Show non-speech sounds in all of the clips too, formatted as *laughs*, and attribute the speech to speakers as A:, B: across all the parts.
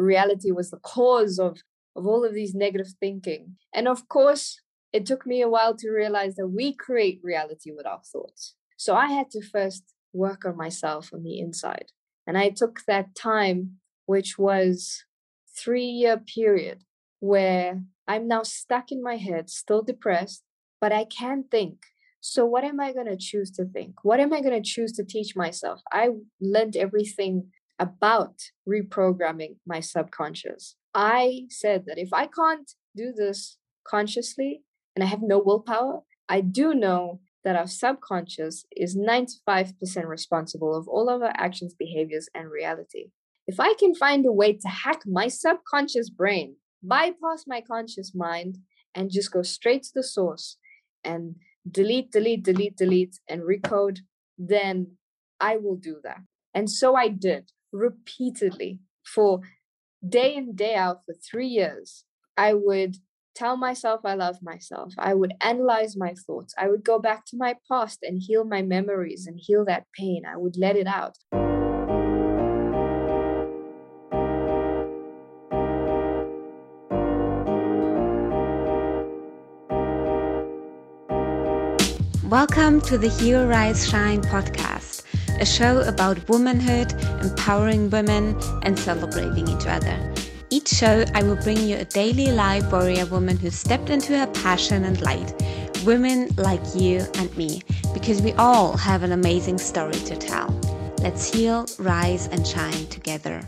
A: reality was the cause of of all of these negative thinking. And of course, it took me a while to realize that we create reality with our thoughts. So I had to first work on myself on the inside. And I took that time, which was three year period where I'm now stuck in my head, still depressed, but I can't think. So what am I going to choose to think? What am I going to choose to teach myself? I learned everything about reprogramming my subconscious. I said that if I can't do this consciously and I have no willpower, I do know that our subconscious is 95% responsible of all of our actions, behaviors, and reality. If I can find a way to hack my subconscious brain, bypass my conscious mind, and just go straight to the source and delete, delete, delete, delete, and recode, then I will do that. And so I did repeatedly for day in, day out for three years. I would tell myself I love myself. I would analyze my thoughts. I would go back to my past and heal my memories and heal that pain. I would let it out.
B: Welcome to the Heal Rise Shine podcast, a show about womanhood, empowering women, and celebrating each other. Each show, I will bring you a daily live warrior woman who stepped into her passion and light. Women like you and me, because we all have an amazing story to tell. Let's heal, rise, and shine together.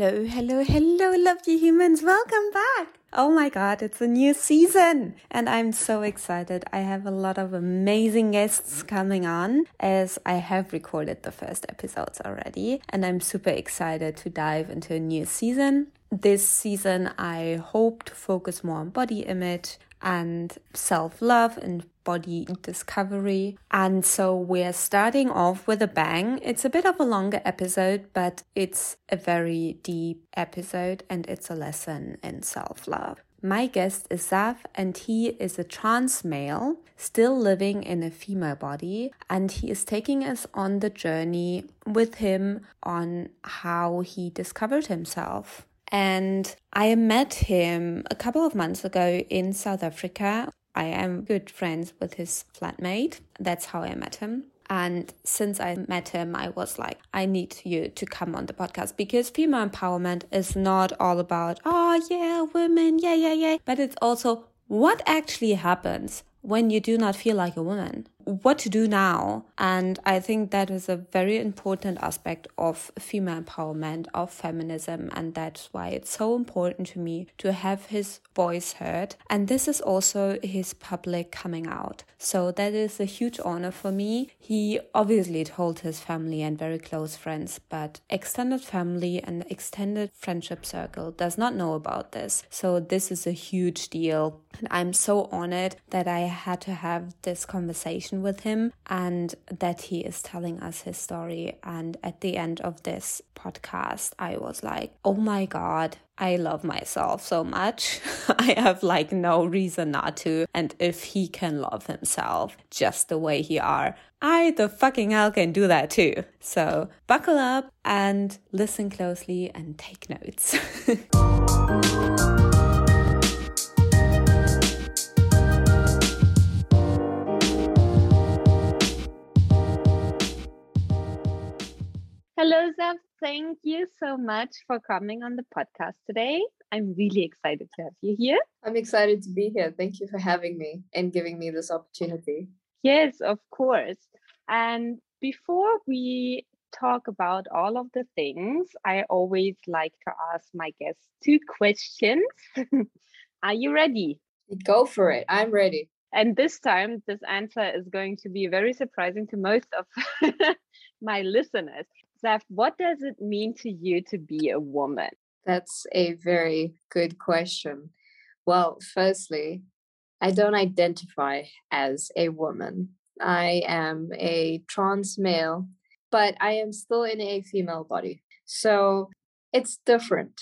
B: Hello, hello, hello, lovely humans. Welcome back. Oh my God, it's a new season and I'm so excited. I have a lot of amazing guests coming on as I have recorded the first episodes already and I'm super excited to dive into a new season. This season, I hope to focus more on body image and self love and body discovery. And so we're starting off with a bang. It's a bit of a longer episode, but it's a very deep episode and it's a lesson in self love. My guest is Zaf, and he is a trans male still living in a female body, and he is taking us on the journey with him on how he discovered himself. And I met him a couple of months ago in South Africa. I am good friends with his flatmate. That's how I met him. And since I met him, I was like, I need you to come on the podcast because female empowerment is not all about, oh, yeah, women, yeah, yeah, yeah. But it's also what actually happens when you do not feel like a woman what to do now. And I think that is a very important aspect of female empowerment, of feminism. And that's why it's so important to me to have his voice heard. And this is also his public coming out. So that is a huge honor for me. He obviously told his family and very close friends, but extended family and extended friendship circle does not know about this. So this is a huge deal. And I'm so honored that I had to have this conversation with him and that he is telling us his story. And at the end of this podcast, I was like, oh my God, I love myself so much. *laughs* I have like no reason not to. And if he can love himself just the way he are, I the fucking hell can do that too. So buckle up and listen closely and take notes. *laughs*
A: Hello, Zaf. Thank you so much for coming on the podcast today. I'm really excited to have you here. I'm excited to be here. Thank you for having me and giving me this opportunity. Yes, of course. And before we talk about all of the things, I always like to ask my guests two questions. *laughs* Are you ready? Go for it. I'm ready. And this time, this answer is going to be very surprising to most of *laughs* my listeners. Zaf, what does it mean to you to be a woman? That's a very good question. Well, firstly, I don't identify as a woman. I am a trans male, but I am still in a female body. So it's different.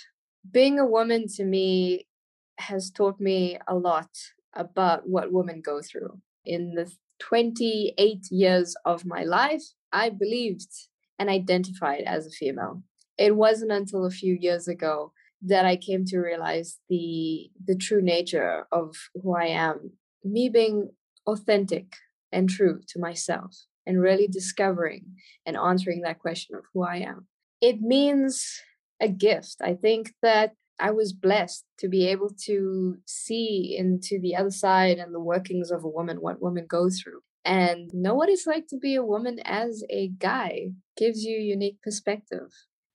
A: Being a woman to me has taught me a lot about what women go through. In the 28 years of my life, I believed and identified as a female. It wasn't until a few years ago that I came to realize the the true nature of who I am. Me being authentic and true to myself and really discovering and answering that question of who I am. It means a gift. I think that I was blessed to be able to see into the other side and the workings of a woman, what women go through. And know what it's like to be a woman as a guy gives you unique perspective.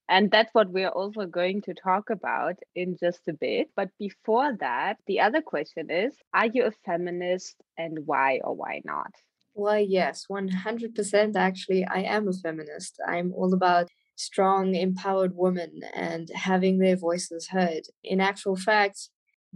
C: And that's what we're also going to talk about in just a bit. But before that, the other question is Are you a feminist and why or why not?
A: Well, yes, 100% actually. I am a feminist. I'm all about strong, empowered women and having their voices heard. In actual fact,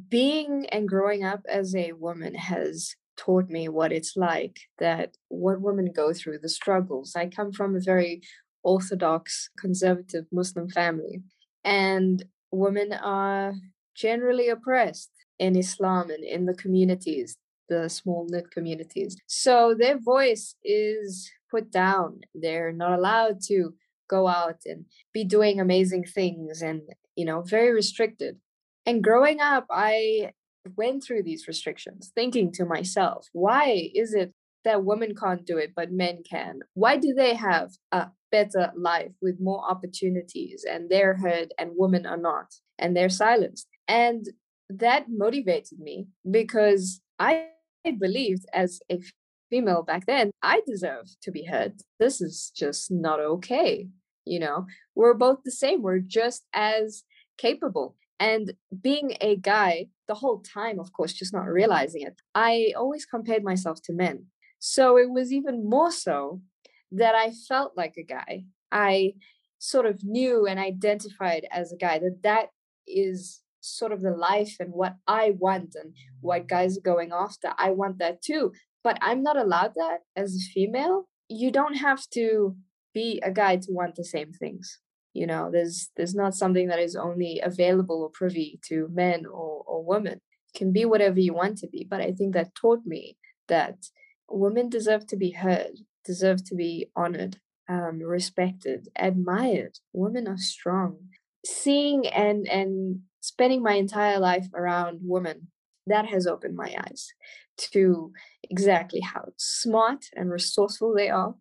A: being and growing up as a woman has taught me what it's like that what women go through the struggles. I come from a very orthodox conservative muslim family and women are generally oppressed in islam and in the communities the small knit communities. So their voice is put down. They're not allowed to go out and be doing amazing things and you know very restricted. And growing up i went through these restrictions thinking to myself why is it that women can't do it but men can why do they have a better life with more opportunities and they're heard and women are not and they're silenced and that motivated me because i believed as a female back then, I deserve to be heard. This is just not okay. You know, we're both the same. We're just as capable. And being a guy the whole time, of course, just not realizing it, I always compared myself to men. So it was even more so that I felt like a guy. I sort of knew and identified as a guy that that is sort of the life and what I want and what guys are going after. I want that too but I'm not allowed that as a female. You don't have to be a guy to want the same things. You know, there's there's not something that is only available or privy to men or, or women. It can be whatever you want to be. But I think that taught me that women deserve to be heard, deserve to be honored, um, respected, admired. Women are strong. Seeing and and spending my entire life around women that has opened my eyes to exactly how smart and resourceful they are,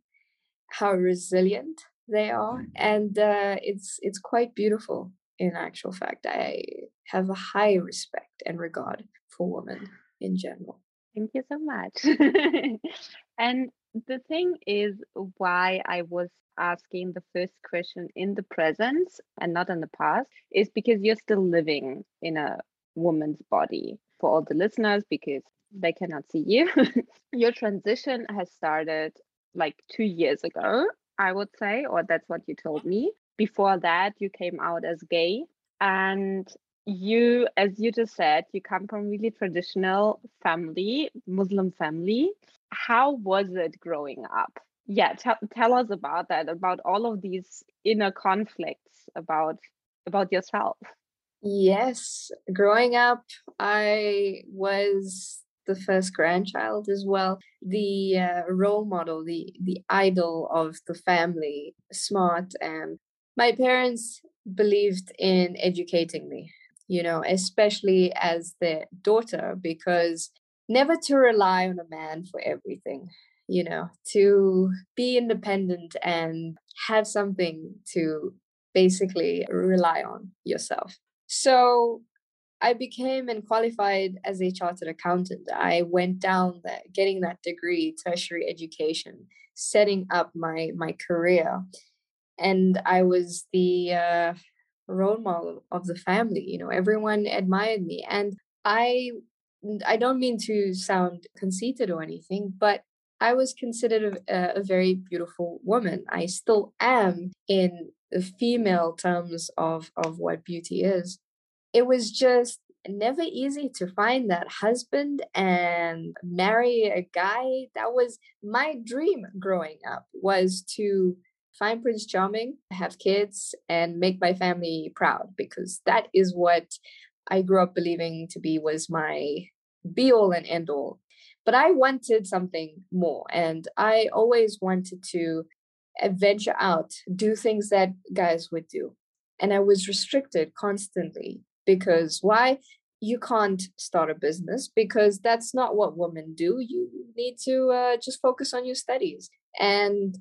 A: how resilient they are, mm. and uh, it's it's quite beautiful. In actual fact, I have a high respect and regard for women in general.
C: Thank you so much. *laughs* and the thing is, why I was asking the first question in the present and not in the past is because you're still living in a woman's body for all the listeners because they cannot see you. *laughs* Your transition has started like two years ago, I would say, or that's what you told me. Before that, you came out as gay. And you, as you just said, you come from really traditional family, Muslim family. How was it growing up? Yeah, tell, tell us about that, about all of these inner conflicts about about yourself.
A: Yes, growing up, I was the first grandchild as well the uh, role model the the idol of the family smart and my parents believed in educating me you know especially as their daughter because never to rely on a man for everything you know to be independent and have something to basically rely on yourself. So I became and qualified as a chartered accountant. I went down that getting that degree, tertiary education, setting up my my career, and I was the uh, role model of the family. You know, everyone admired me, and I I don't mean to sound conceited or anything, but I was considered a, a very beautiful woman. I still am in the female terms of of what beauty is it was just never easy to find that husband and marry a guy that was my dream growing up was to find prince charming have kids and make my family proud because that is what i grew up believing to be was my be all and end all. But I wanted something more. And I always wanted to venture out, do things that guys would do. And I was restricted constantly because why? You can't start a business because that's not what women do. You need to uh, just focus on your studies. And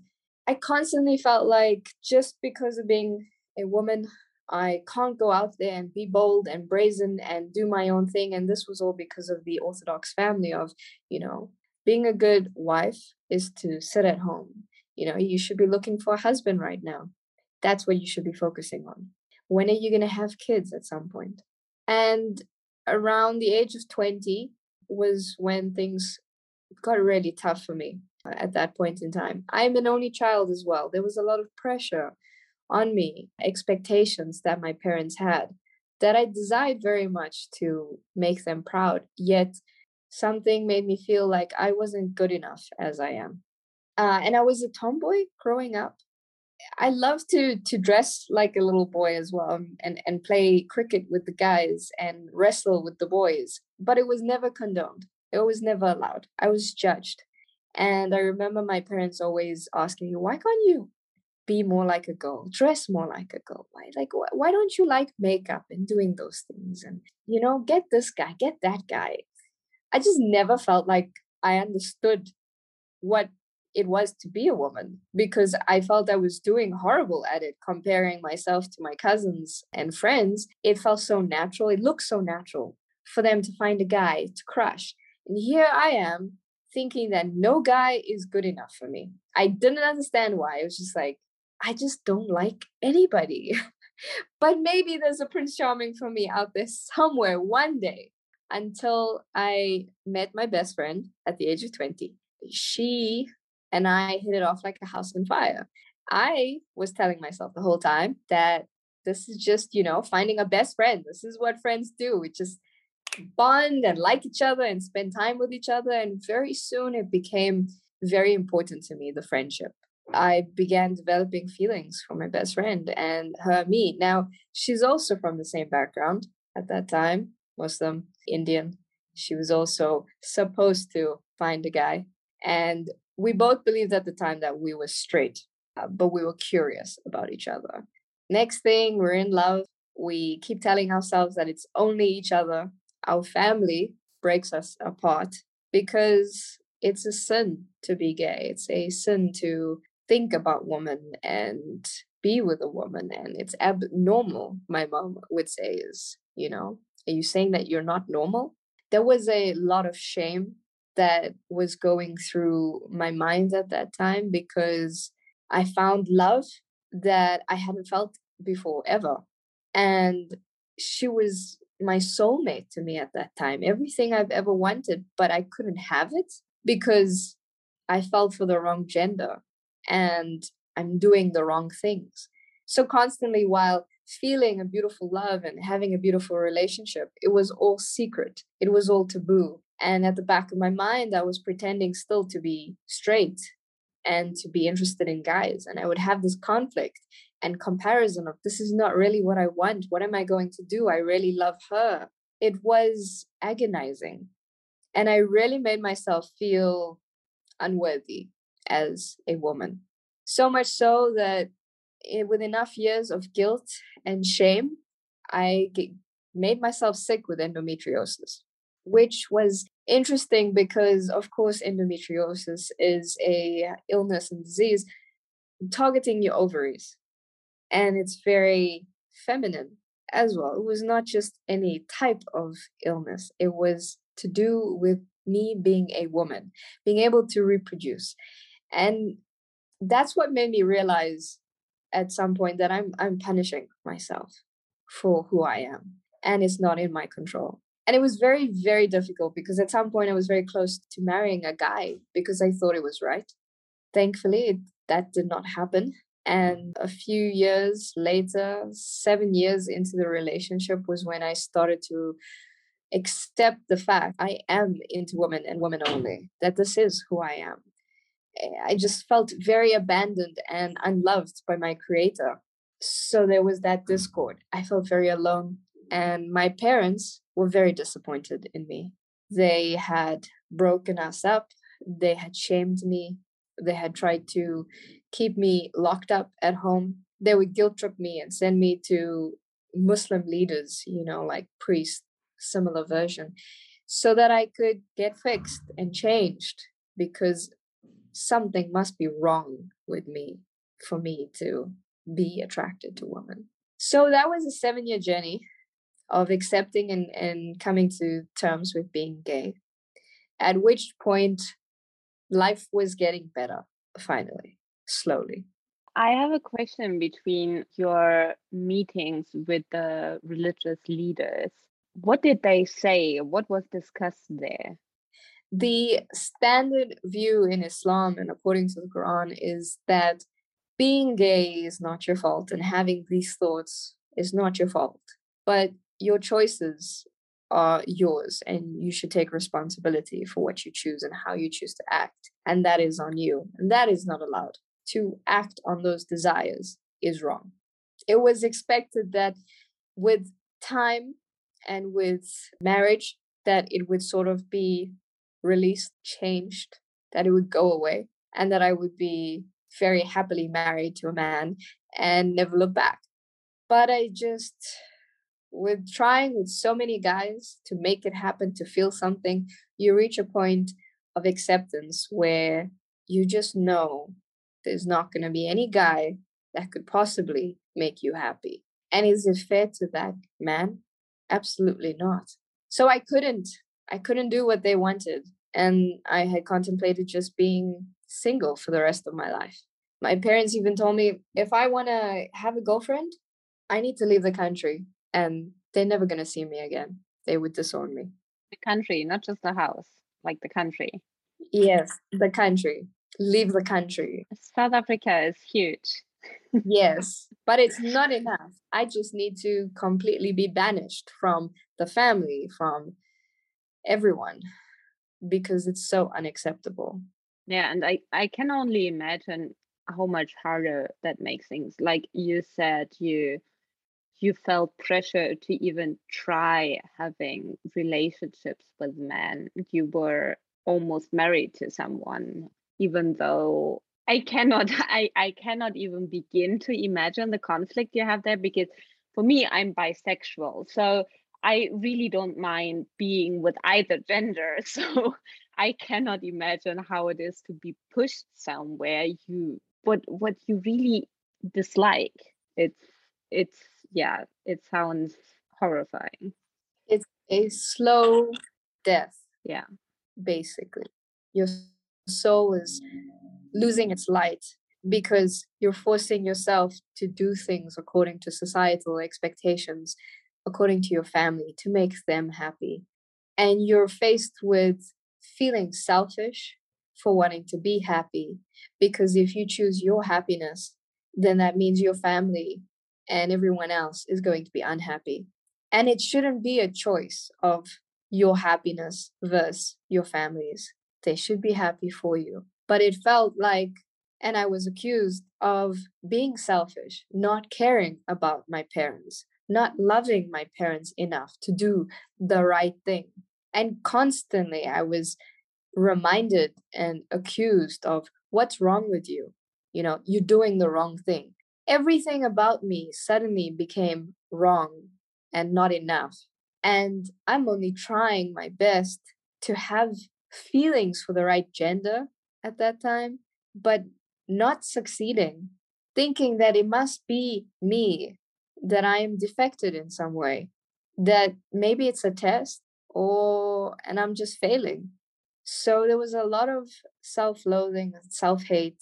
A: I constantly felt like just because of being a woman, I can't go out there and be bold and brazen and do my own thing. And this was all because of the Orthodox family of, you know, being a good wife is to sit at home. You know, you should be looking for a husband right now. That's what you should be focusing on. When are you going to have kids at some point? And around the age of 20 was when things got really tough for me at that point in time. I'm an only child as well. There was a lot of pressure on me, expectations that my parents had that I desired very much to make them proud. Yet something made me feel like I wasn't good enough as I am. Uh, and I was a tomboy growing up. I loved to to dress like a little boy as well um, and and play cricket with the guys and wrestle with the boys, but it was never condoned. It was never allowed. I was judged. And I remember my parents always asking me, why can't you be more like a girl, dress more like a girl? Why, like, why don't you like makeup and doing those things? And, you know, get this guy, get that guy. I just never felt like I understood what it was to be a woman because I felt I was doing horrible at it, comparing myself to my cousins and friends. It felt so natural. It looked so natural for them to find a guy to crush. And here I am thinking that no guy is good enough for me. I didn't understand why. It was just like, I just don't like anybody. *laughs* but maybe there's a Prince Charming for me out there somewhere one day until I met my best friend at the age of 20. She and I hit it off like a house on fire. I was telling myself the whole time that this is just, you know, finding a best friend. This is what friends do. We just bond and like each other and spend time with each other. And very soon it became very important to me, the friendship. I began developing feelings for my best friend and her, me. Now, she's also from the same background at that time, Muslim, Indian. She was also supposed to find a guy. And we both believed at the time that we were straight, uh, but we were curious about each other. Next thing, we're in love. We keep telling ourselves that it's only each other our family breaks us apart because it's a sin to be gay. It's a sin to think about woman and be with a woman. And it's abnormal, my mom would say, is, you know, are you saying that you're not normal? There was a lot of shame that was going through my mind at that time because I found love that I hadn't felt before ever. And she was my soulmate to me at that time. Everything I've ever wanted, but I couldn't have it because I fell for the wrong gender and I'm doing the wrong things. So constantly while feeling a beautiful love and having a beautiful relationship, it was all secret. It was all taboo. And at the back of my mind, I was pretending still to be straight and to be interested in guys. And I would have this conflict and comparison of this is not really what I want. What am I going to do? I really love her. It was agonizing. And I really made myself feel unworthy as a woman. So much so that it, with enough years of guilt and shame, I made myself sick with endometriosis, which was interesting because, of course, endometriosis is a illness and disease targeting your ovaries and it's very feminine as well. It was not just any type of illness, it was to do with me being a woman, being able to reproduce. And that's what made me realize at some point that I'm I'm punishing myself for who I am and it's not in my control. And it was very very difficult because at some point I was very close to marrying a guy because I thought it was right. Thankfully, it, that did not happen. And a few years later, seven years into the relationship, was when I started to accept the fact I am into women and women only, that this is who I am. Eh, I just felt very abandoned and unloved by my creator. So there was that discord. I felt very alone. And my parents were very disappointed in me They had broken us up. They had shamed me. They had tried to keep me locked up at home. They would guilt trip me and send me to Muslim leaders, you know, like priests, similar version, so that I could get fixed and changed because something must be wrong with me for me to be attracted to women. So that was a seven year journey of accepting and, and coming to terms with being gay, at which point life was getting better finally, slowly.
C: I have a question between your meetings with the religious leaders. What did they say? What was discussed there?
A: The standard view in Islam and according to the Quran is that being gay is not your fault and having these thoughts is not your fault. But your choices are yours and you should take responsibility for what you choose and how you choose to act. And that is on you. And that is not allowed. To act on those desires is wrong. It was expected that with time and with marriage, that it would sort of be released, changed, that it would go away, and that I would be very happily married to a man and never look back. But I just with trying with so many guys to make it happen to feel something you reach a point of acceptance where you just know there's not going to be any guy that could possibly make you happy. And is it fair to that man? Absolutely not. So i couldn't i couldn't do what they wanted and i had contemplated just being single for the rest of my life. My parents even told me if i want to have a girlfriend i need to leave the country and they're never going to see me again. They would disown me.
C: The country, not just the house, like the country.
A: Yes, the country. Leave the country.
C: South Africa is huge.
A: yes, but it's not *laughs* enough. I just need to completely be banished from the family, from everyone, because it's so unacceptable.
C: Yeah, and I, I can only imagine how much harder that makes things. Like you said, you you felt pressure to even try having relationships with men. You were almost married to someone, even though I cannot *laughs* I, I cannot even begin to imagine the conflict you have there because for me I'm bisexual. So I really don't mind being with either gender. *laughs* So I cannot imagine how it is to be pushed somewhere you what what you really dislike. It's it's yeah, it sounds horrifying.
A: It's a slow death.
C: Yeah.
A: Basically, your soul is losing its light because you're forcing yourself to do things according to societal expectations, according to your family, to make them happy. And you're faced with feeling selfish for wanting to be happy. Because if you choose your happiness, then that means your family and everyone else is going to be unhappy. And it shouldn't be a choice of your happiness versus your family's. They should be happy for you. But it felt like, and I was accused of being selfish, not caring about my parents, not loving my parents enough to do the right thing. And constantly I was reminded and accused of what's wrong with you? You know, you're doing the wrong thing everything about me suddenly became wrong and not enough. And I'm only trying my best to have feelings for the right gender at that time, but not succeeding, thinking that it must be me, that I am defected in some way, that maybe it's a test or and I'm just failing. So there was a lot of self-loathing, self-hate,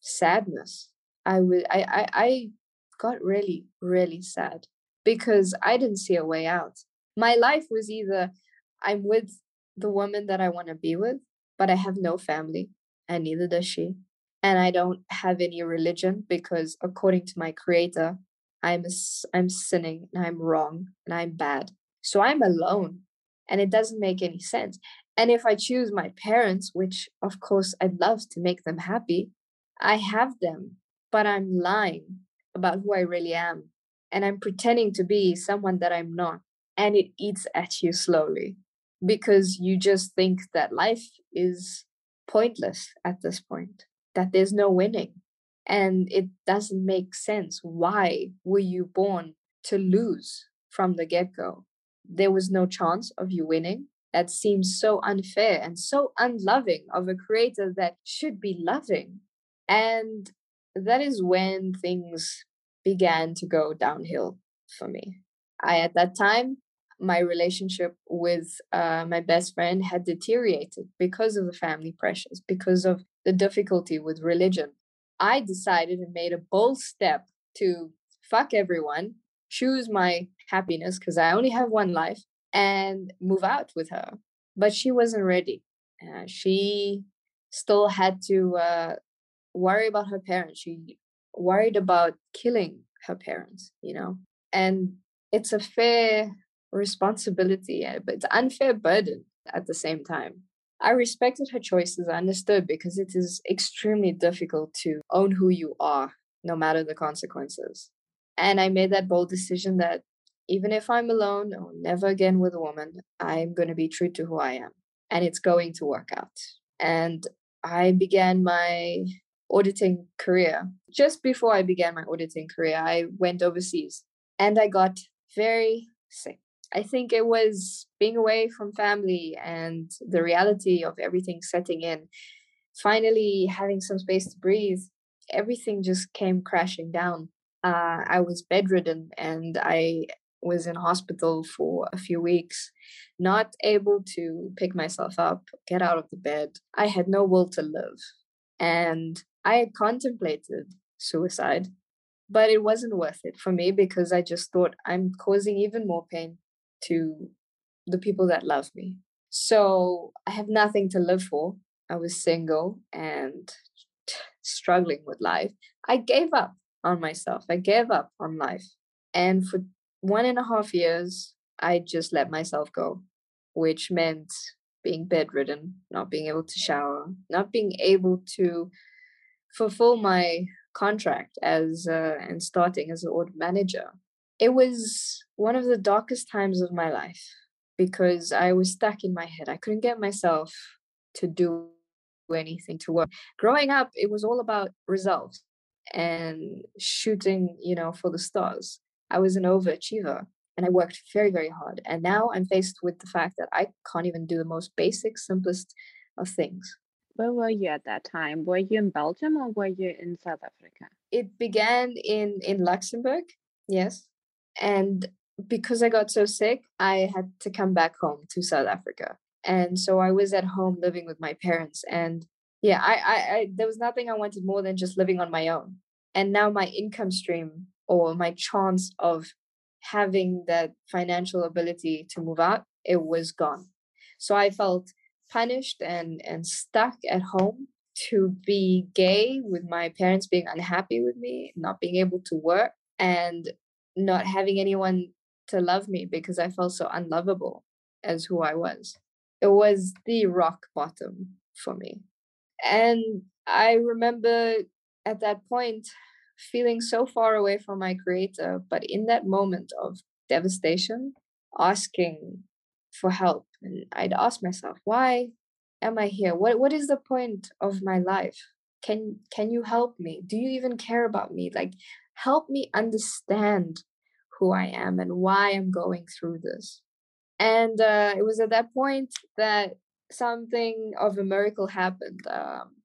A: sadness I would I, I I got really, really sad because I didn't see a way out. My life was either I'm with the woman that I want to be with, but I have no family, and neither does she. And I don't have any religion because, according to my creator, I'm I'm sinning and I'm wrong and I'm bad. So I'm alone, and it doesn't make any sense. And if I choose my parents, which of course I'd love to make them happy, I have them but I'm lying about who I really am. And I'm pretending to be someone that I'm not. And it eats at you slowly. because you just think that life is pointless at this point, that there's no winning. And it doesn't make sense. Why were you born to lose from the get go? There was no chance of you winning. That seems so unfair and so unloving of a creator that should be loving. And that is when things began to go downhill for me. I, at that time, my relationship with uh, my best friend had deteriorated because of the family pressures, because of the difficulty with religion. I decided and made a bold step to fuck everyone, choose my happiness because I only have one life, and move out with her. But she wasn't ready. Uh, she still had to uh, worry about her parents. She worried about killing her parents, you know? And it's a fair responsibility, but it's unfair burden at the same time. I respected her choices. I understood because it is extremely difficult to own who you are, no matter the consequences. And I made that bold decision that even if I'm alone or never again with a woman, I'm going to be true to who I am. And it's going to work out. And I began my auditing career. Just before I began my auditing career, I went overseas and I got very sick. I think it was being away from family and the reality of everything setting in, finally having some space to breathe, everything just came crashing down. Uh, I was bedridden and I was in hospital for a few weeks, not able to pick myself up, get out of the bed. I had no will to live. And I had contemplated suicide, but it wasn't worth it for me because I just thought I'm causing even more pain to the people that love me. So I have nothing to live for. I was single and struggling with life. I gave up on myself. I gave up on life. And for one and a half years, I just let myself go, which meant being bedridden, not being able to shower, not being able to fulfill my contract as uh, and starting as an audit manager. It was one of the darkest times of my life because I was stuck in my head. I couldn't get myself to do anything to work. Growing up, it was all about results and shooting, you know, for the stars. I was an overachiever and I worked very, very hard. And now I'm faced with the fact that I can't even do the most basic, simplest of things.
C: Where were you at that time? Were you in Belgium or were you in South Africa?
A: It began in in Luxembourg, yes. And because I got so sick, I had to come back home to South Africa. And so I was at home living with my parents. And yeah, I, I, I there was nothing I wanted more than just living on my own. And now my income stream or my chance of having that financial ability to move out, it was gone. So I felt punished and and stuck at home to be gay with my parents being unhappy with me not being able to work and not having anyone to love me because i felt so unlovable as who i was. It was the rock bottom for me. And i remember at that point feeling so far away from my creator but in that moment of devastation asking for help and i'd ask myself why am i here? What what is the point of my life? Can can you help me? Do you even care about me? Like help me understand who i am and why i'm going through this. And uh, it was at that point that something of a miracle happened. Um,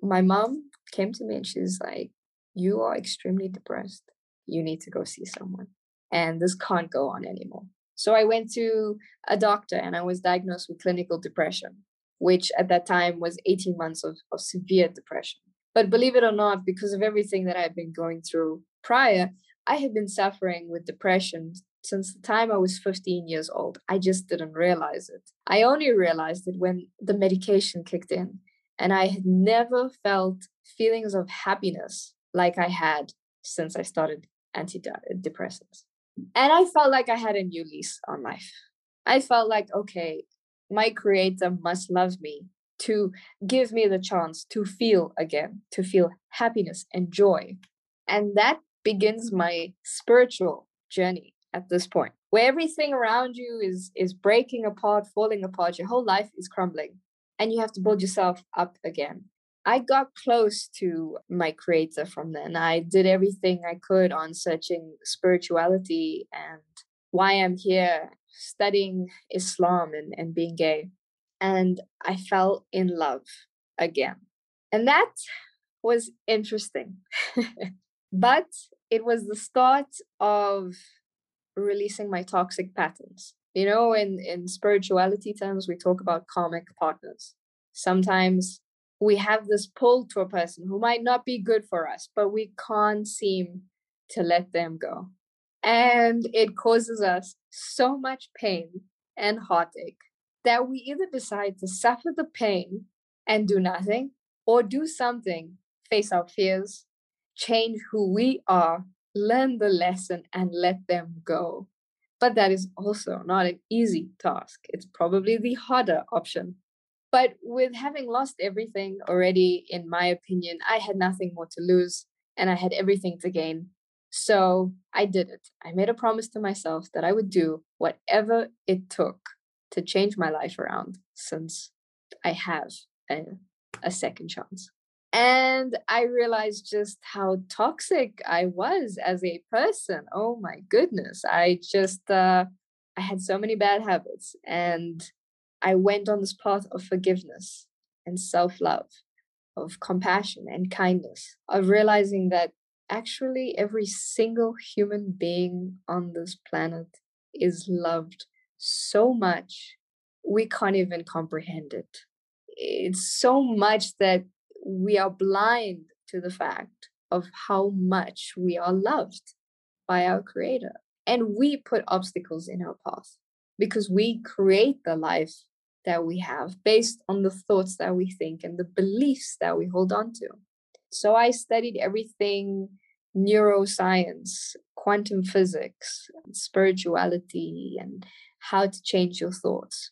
A: my mom came to me and she's like you are extremely depressed. You need to go see someone and this can't go on anymore so I went to a doctor and I was diagnosed with clinical depression, which at that time was 18 months of, of severe depression. But believe it or not, because of everything that I've been going through prior, I had been suffering with depression since the time I was 15 years old. I just didn't realize it. I only realized it when the medication kicked in. And I had never felt feelings of happiness like I had since I started antidepressants. And I felt like I had a new lease on life. I felt like, okay, my creator must love me to give me the chance to feel again, to feel happiness and joy. And that begins my spiritual journey at this point. where everything around you is is breaking apart, falling apart, your whole life is crumbling, and you have to build yourself up again. I got close to my creator from then. I did everything I could on searching spirituality and why I'm here studying Islam and, and being gay. And I fell in love again. And that was interesting. *laughs* but it was the start of releasing my toxic patterns. You know, in, in spirituality terms, we talk about karmic partners. Sometimes we have this pull to a person who might not be good for us, but we can't seem to let them go. And it causes us so much pain and heartache that we either decide to suffer the pain and do nothing or do something, face our fears, change who we are, learn the lesson, and let them go. But that is also not an easy task. It's probably the harder option. But with having lost everything already, in my opinion, I had nothing more to lose and I had everything to gain. So I did it. I made a promise to myself that I would do whatever it took to change my life around since I have a, a second chance. And I realized just how toxic I was as a person. Oh my goodness. I just, uh, I had so many bad habits. And I went on this path of forgiveness and self love, of compassion and kindness, of realizing that actually every single human being on this planet is loved so much we can't even comprehend it. It's so much that we are blind to the fact of how much we are loved by our creator. And we put obstacles in our path because we create the life that we have based on the thoughts that we think and the beliefs that we hold on to. So I studied everything neuroscience, quantum physics, spirituality, and how to change your thoughts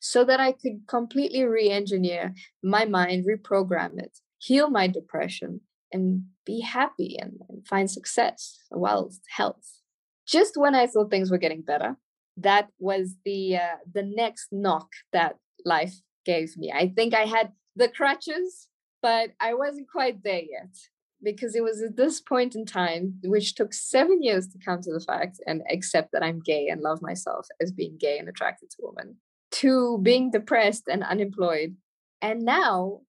A: so that I could completely re engineer my mind, reprogram it, heal my depression, and be happy and, and find success, wealth, health. Just when I thought things were getting better, that was the uh, the next knock that life gave me. I think I had the crutches, but I wasn't quite there yet because it was at this point in time, which took seven years to come to the fact and accept that I'm gay and love myself as being gay and attracted to women, to being depressed and unemployed, and now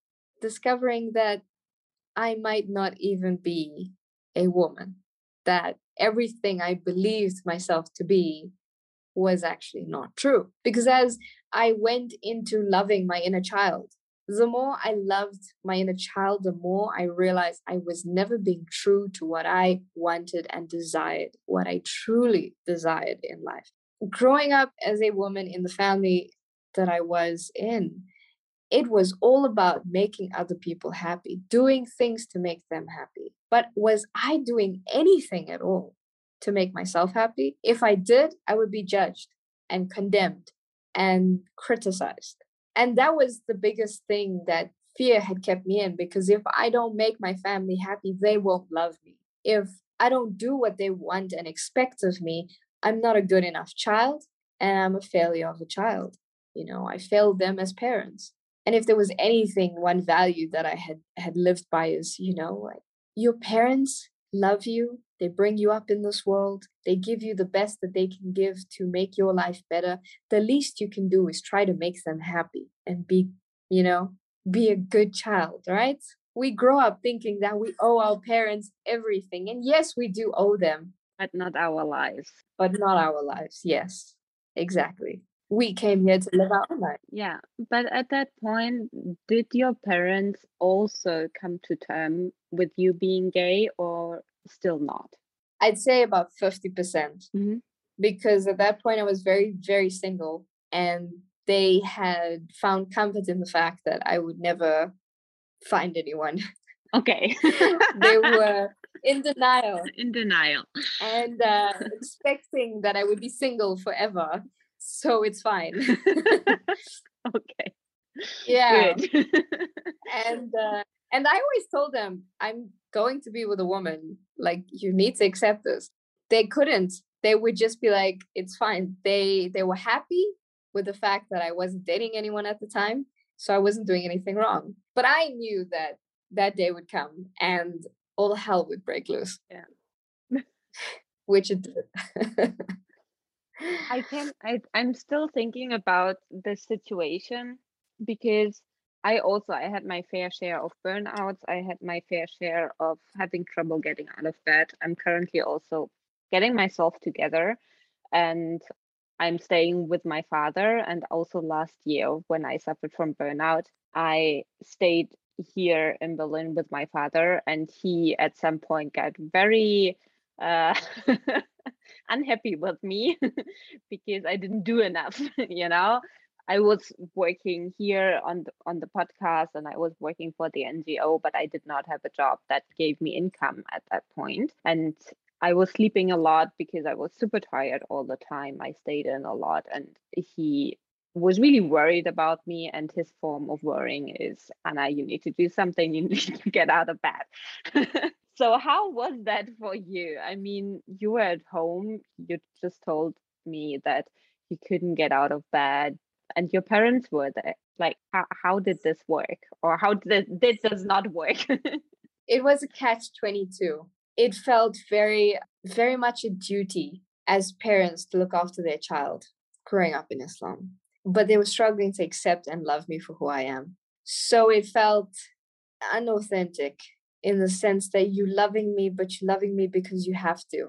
A: discovering that I might not even be a woman, that everything I believed myself to be was actually not true. Because as I went into loving my inner child, the more I loved my inner child, the more I realized I was never being true to what I wanted and desired, what I truly desired in life. Growing up as a woman in the family that I was in, it was all about making other people happy, doing things to make them happy. But was I doing anything at all to make myself happy? If I did, I would be judged and condemned and criticized. And that was the biggest thing that fear had kept me in because if I don't make my family happy, they won't love me. If I don't do what they want and expect of me, I'm not a good enough child and I'm a failure of a child. You know, I failed them as parents and if there was anything one value that i had had lived by is you know like your parents love you they bring you up in this world they give you the best that they can give to make your life better the least you can do is try to make them happy and be you know be a good child right? We grow up thinking that we owe our parents everything and yes we do owe them.
C: But not our lives.
A: But not our lives yes exactly. We came here to live our life.
C: Yeah, but at that point, did your parents also come to term with you being gay, or still not?
A: I'd say about 50%. percent mm-hmm. Because at that point, I was very, very single, and they had found comfort in the fact that I would never find anyone.
C: Okay. *laughs*
A: they were in denial. *laughs*
C: In denial.
A: And uh, expecting that I would be single forever so it's fine. *laughs*
C: okay.
A: Yeah. and uh, and I always told them I'm going to be with a woman. Like you need to accept this. They couldn't they would just be like, it's fine. They they were happy with the fact that I wasn't dating anyone at the time. So I wasn't doing anything wrong. But I knew that that day would come and all hell would break loose.
C: Yeah. *laughs*
A: Which it did.
C: I *laughs* can I I'm still thinking about the situation because I also I had my fair share of burnouts. I had my fair share of having trouble getting out of bed. I'm currently also getting myself together and I'm staying with my father and also last year when I suffered from burnout, I stayed here in Berlin with my father and he at some point got very uh, *laughs* unhappy with me *laughs* because I didn't do enough, *laughs* you know. I was working here on the, on the podcast and I was working for the NGO, but I did not have a job that gave me income at that point. And I was sleeping a lot because I was super tired all the time. I stayed in a lot and he was really worried about me and his form of worrying is Anna, you need to do something, *laughs* you need to get out of bed. *laughs* so how was that for you? I mean, you were at home, you just told me that you couldn't get out of bed and your parents were eh, there like how, how did this work? Or how did this does not work? *laughs*
A: It was a catch 22 it felt very very much a duty as parents to look after their child growing up in islam. But they were struggling to accept and love me for who i am. So it felt unauthentic in the sense that you loving me but you loving me because you have to.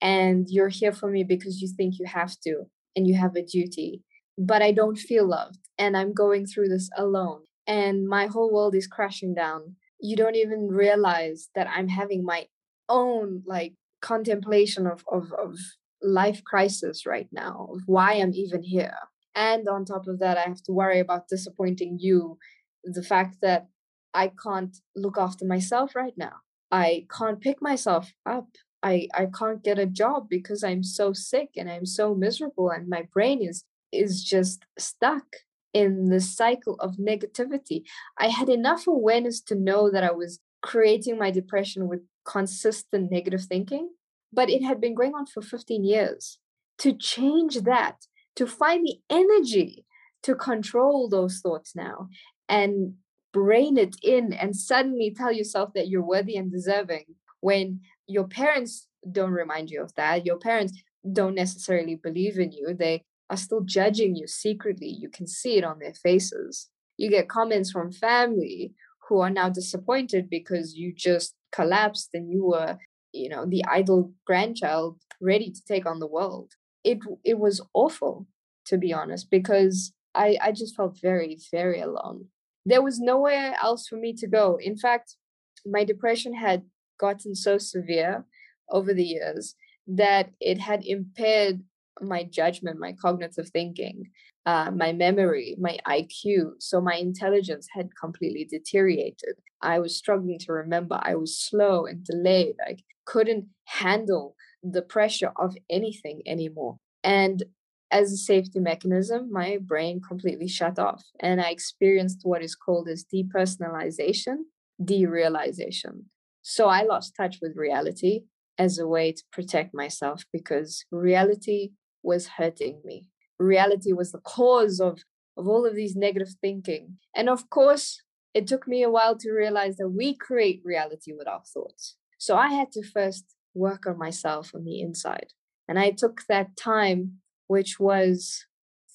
A: And you're here for me because you think you have to and you have a duty but I don't feel loved and I'm going through this alone and my whole world is crashing down. You don't even realize that I'm having my own like contemplation of, of, of life crisis right now, of why I'm even here. And on top of that, I have to worry about disappointing you. The fact that I can't look after myself right now. I can't pick myself up. I, I can't get a job because I'm so sick and I'm so miserable and my brain is is just stuck in the cycle of negativity. I had enough awareness to know that I was creating my depression with consistent negative thinking, but it had been going on for 15 years. To change that, to find the energy to control those thoughts now and brain it in and suddenly tell yourself that you're worthy and deserving when your parents don't remind you of that. Your parents don't necessarily believe in you. They are still judging you secretly. You can see it on their faces. You get comments from family who are now disappointed because you just collapsed and you were, you know, the idol grandchild ready to take on the world. It it was awful, to be honest, because I, I just felt very, very alone. There was nowhere else for me to go. In fact, my depression had gotten so severe over the years that it had impaired my judgment, my cognitive thinking, uh, my memory, my IQ. So my intelligence had completely deteriorated. I was struggling to remember. I was slow and delayed. I couldn't handle the pressure of anything anymore. And as a safety mechanism, my brain completely shut off. And I experienced what is called as depersonalization, derealization. So I lost touch with reality as a way to protect myself because reality was hurting me. Reality was the cause of, of all of these negative thinking. And of course, it took me a while to realize that we create reality with our thoughts. So I had to first work on myself on the inside. And I took that time, which was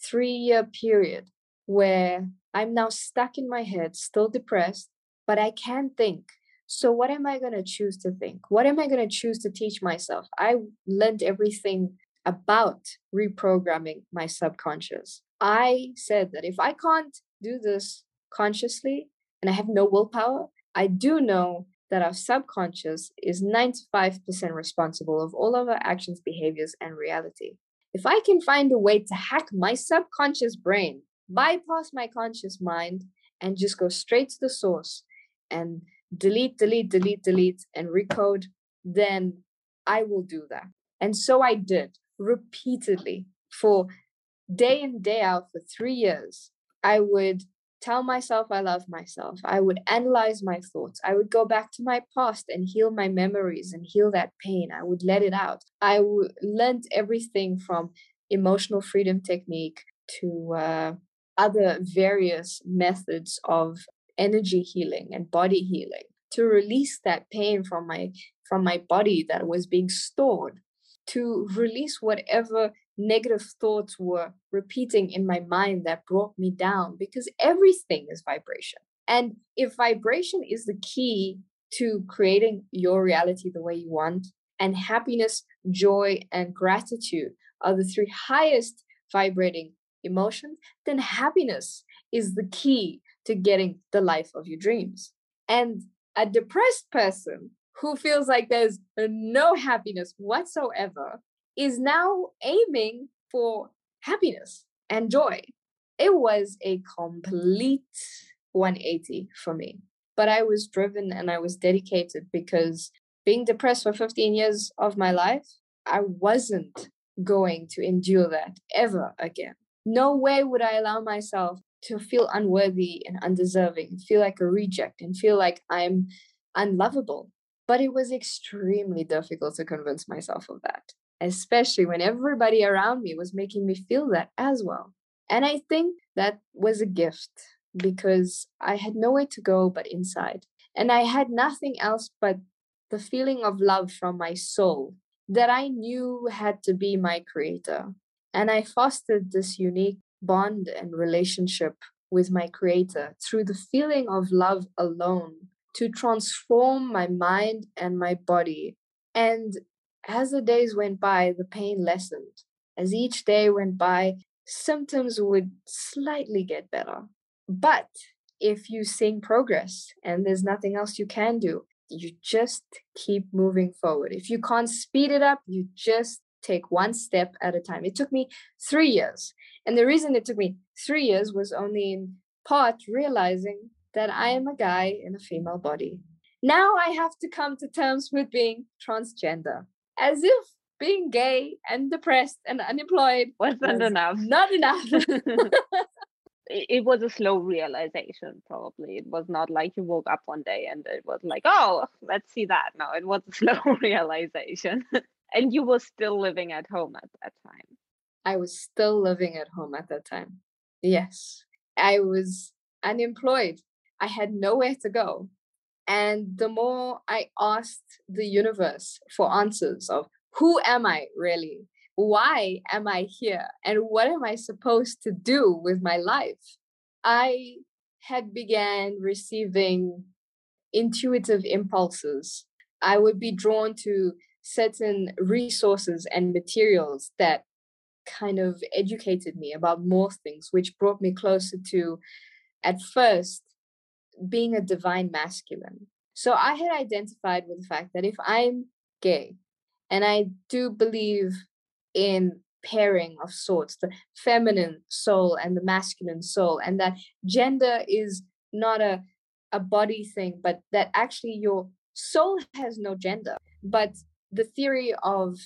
A: three year period where I'm now stuck in my head, still depressed, but I can think. So, what am I going to choose to think? What am I going to choose to teach myself? I learned everything about reprogramming my subconscious. I said that if I can't do this consciously and I have no willpower, I do know that our subconscious is 95% responsible of all of our actions, behaviors, and reality. If I can find a way to hack my subconscious brain, bypass my conscious mind, and just go straight to the source and delete, delete, delete, delete, and recode, then I will do that. And so I did repeatedly for day in, day out for three years. I would tell myself I love myself. I would analyze my thoughts. I would go back to my past and heal my memories and heal that pain. I would let it out. I w- learned everything from emotional freedom technique to uh, other various methods of energy healing and body healing to release that pain from my from my body that was being stored to release whatever negative thoughts were repeating in my mind that brought me down because everything is vibration. And if vibration is the key to creating your reality the way you want, and happiness, joy, and gratitude are the three highest vibrating emotions, then happiness is the key to getting the life of your dreams. And a depressed person who feels like there's no happiness whatsoever is now aiming for happiness and joy. It was a complete 180 for me. But I was driven and I was dedicated because being depressed for 15 years of my life, I wasn't going to endure that ever again. No way would I allow myself to feel unworthy and undeserving, feel like a reject, and feel like I'm unlovable. But it was extremely difficult to convince myself of that especially when everybody around me was making me feel that as well. And I think that was a gift because I had nowhere to go but inside. And I had nothing else but the feeling of love from my soul that I knew had to be my creator. And I fostered this unique bond and relationship with my creator through the feeling of love alone to transform my mind and my body. And as the days went by, the pain lessened. As each day went by, symptoms would slightly get better. But if you seeing progress and there's nothing else you can do, you just keep moving forward. If you can't speed it up, you just take one step at a time. It took me three years. And the reason it took me three years was only in part realizing that I am a guy in a female body. Now I have to come to terms with being transgender as if being gay and depressed and unemployed
C: wasn't was enough.
A: Not enough. *laughs* *laughs*
C: it was a slow realization, probably. It was not like you woke up one day and it was like, oh, let's see that. No, it was a *laughs* slow realization. and you were still living at home at that time.
A: I was still living at home at that time. Yes. I was unemployed. I had nowhere to go. And the more I asked the universe for answers of who am I really? Why am I here? And what am I supposed to do with my life? I had began receiving intuitive impulses. I would be drawn to certain resources and materials that kind of educated me about more things, which brought me closer to, at first, being a divine masculine. So I had identified with the fact that if I'm gay, and I do believe in pairing of sorts, the feminine soul and the masculine soul, and that gender is not a, a body thing, but that actually your soul has no gender. But the theory of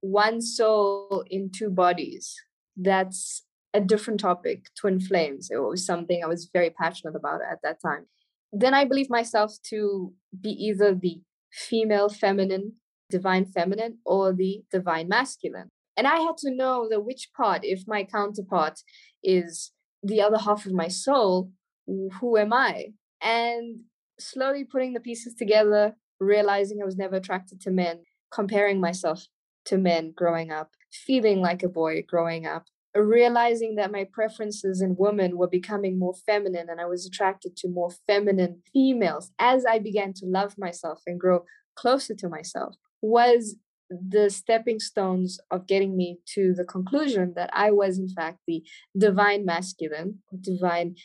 A: one soul in two bodies, that's a different topic, twin flames. It was something I was very passionate about at that time. Then I believe myself to be either the female feminine, divine feminine, or the divine masculine. And I had to know that which part, if my counterpart is the other half of my soul, who am I? And slowly putting the pieces together, realizing I was never attracted to men, comparing myself to men growing up, feeling like a boy growing up, realizing that my preferences in women were becoming more feminine and I was attracted to more feminine females as I began to love myself and grow closer to myself was the stepping stones of getting me to the conclusion that I was, in fact, the divine masculine, divine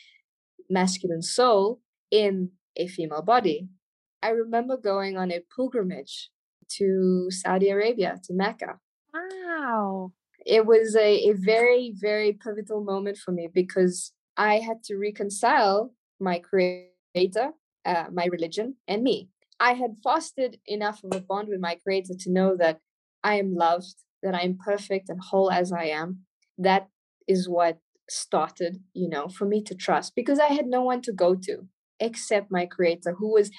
A: masculine soul in a female body. I remember going on a pilgrimage to Saudi Arabia, to Mecca.
C: Wow
A: it was a, a very, very pivotal moment for me because I had to reconcile my creator, uh, my religion, and me. I had fostered enough of a bond with my creator to know that I am loved, that I am perfect and whole as I am. That is what started, you know, for me to trust because I had no one to go to except my creator who was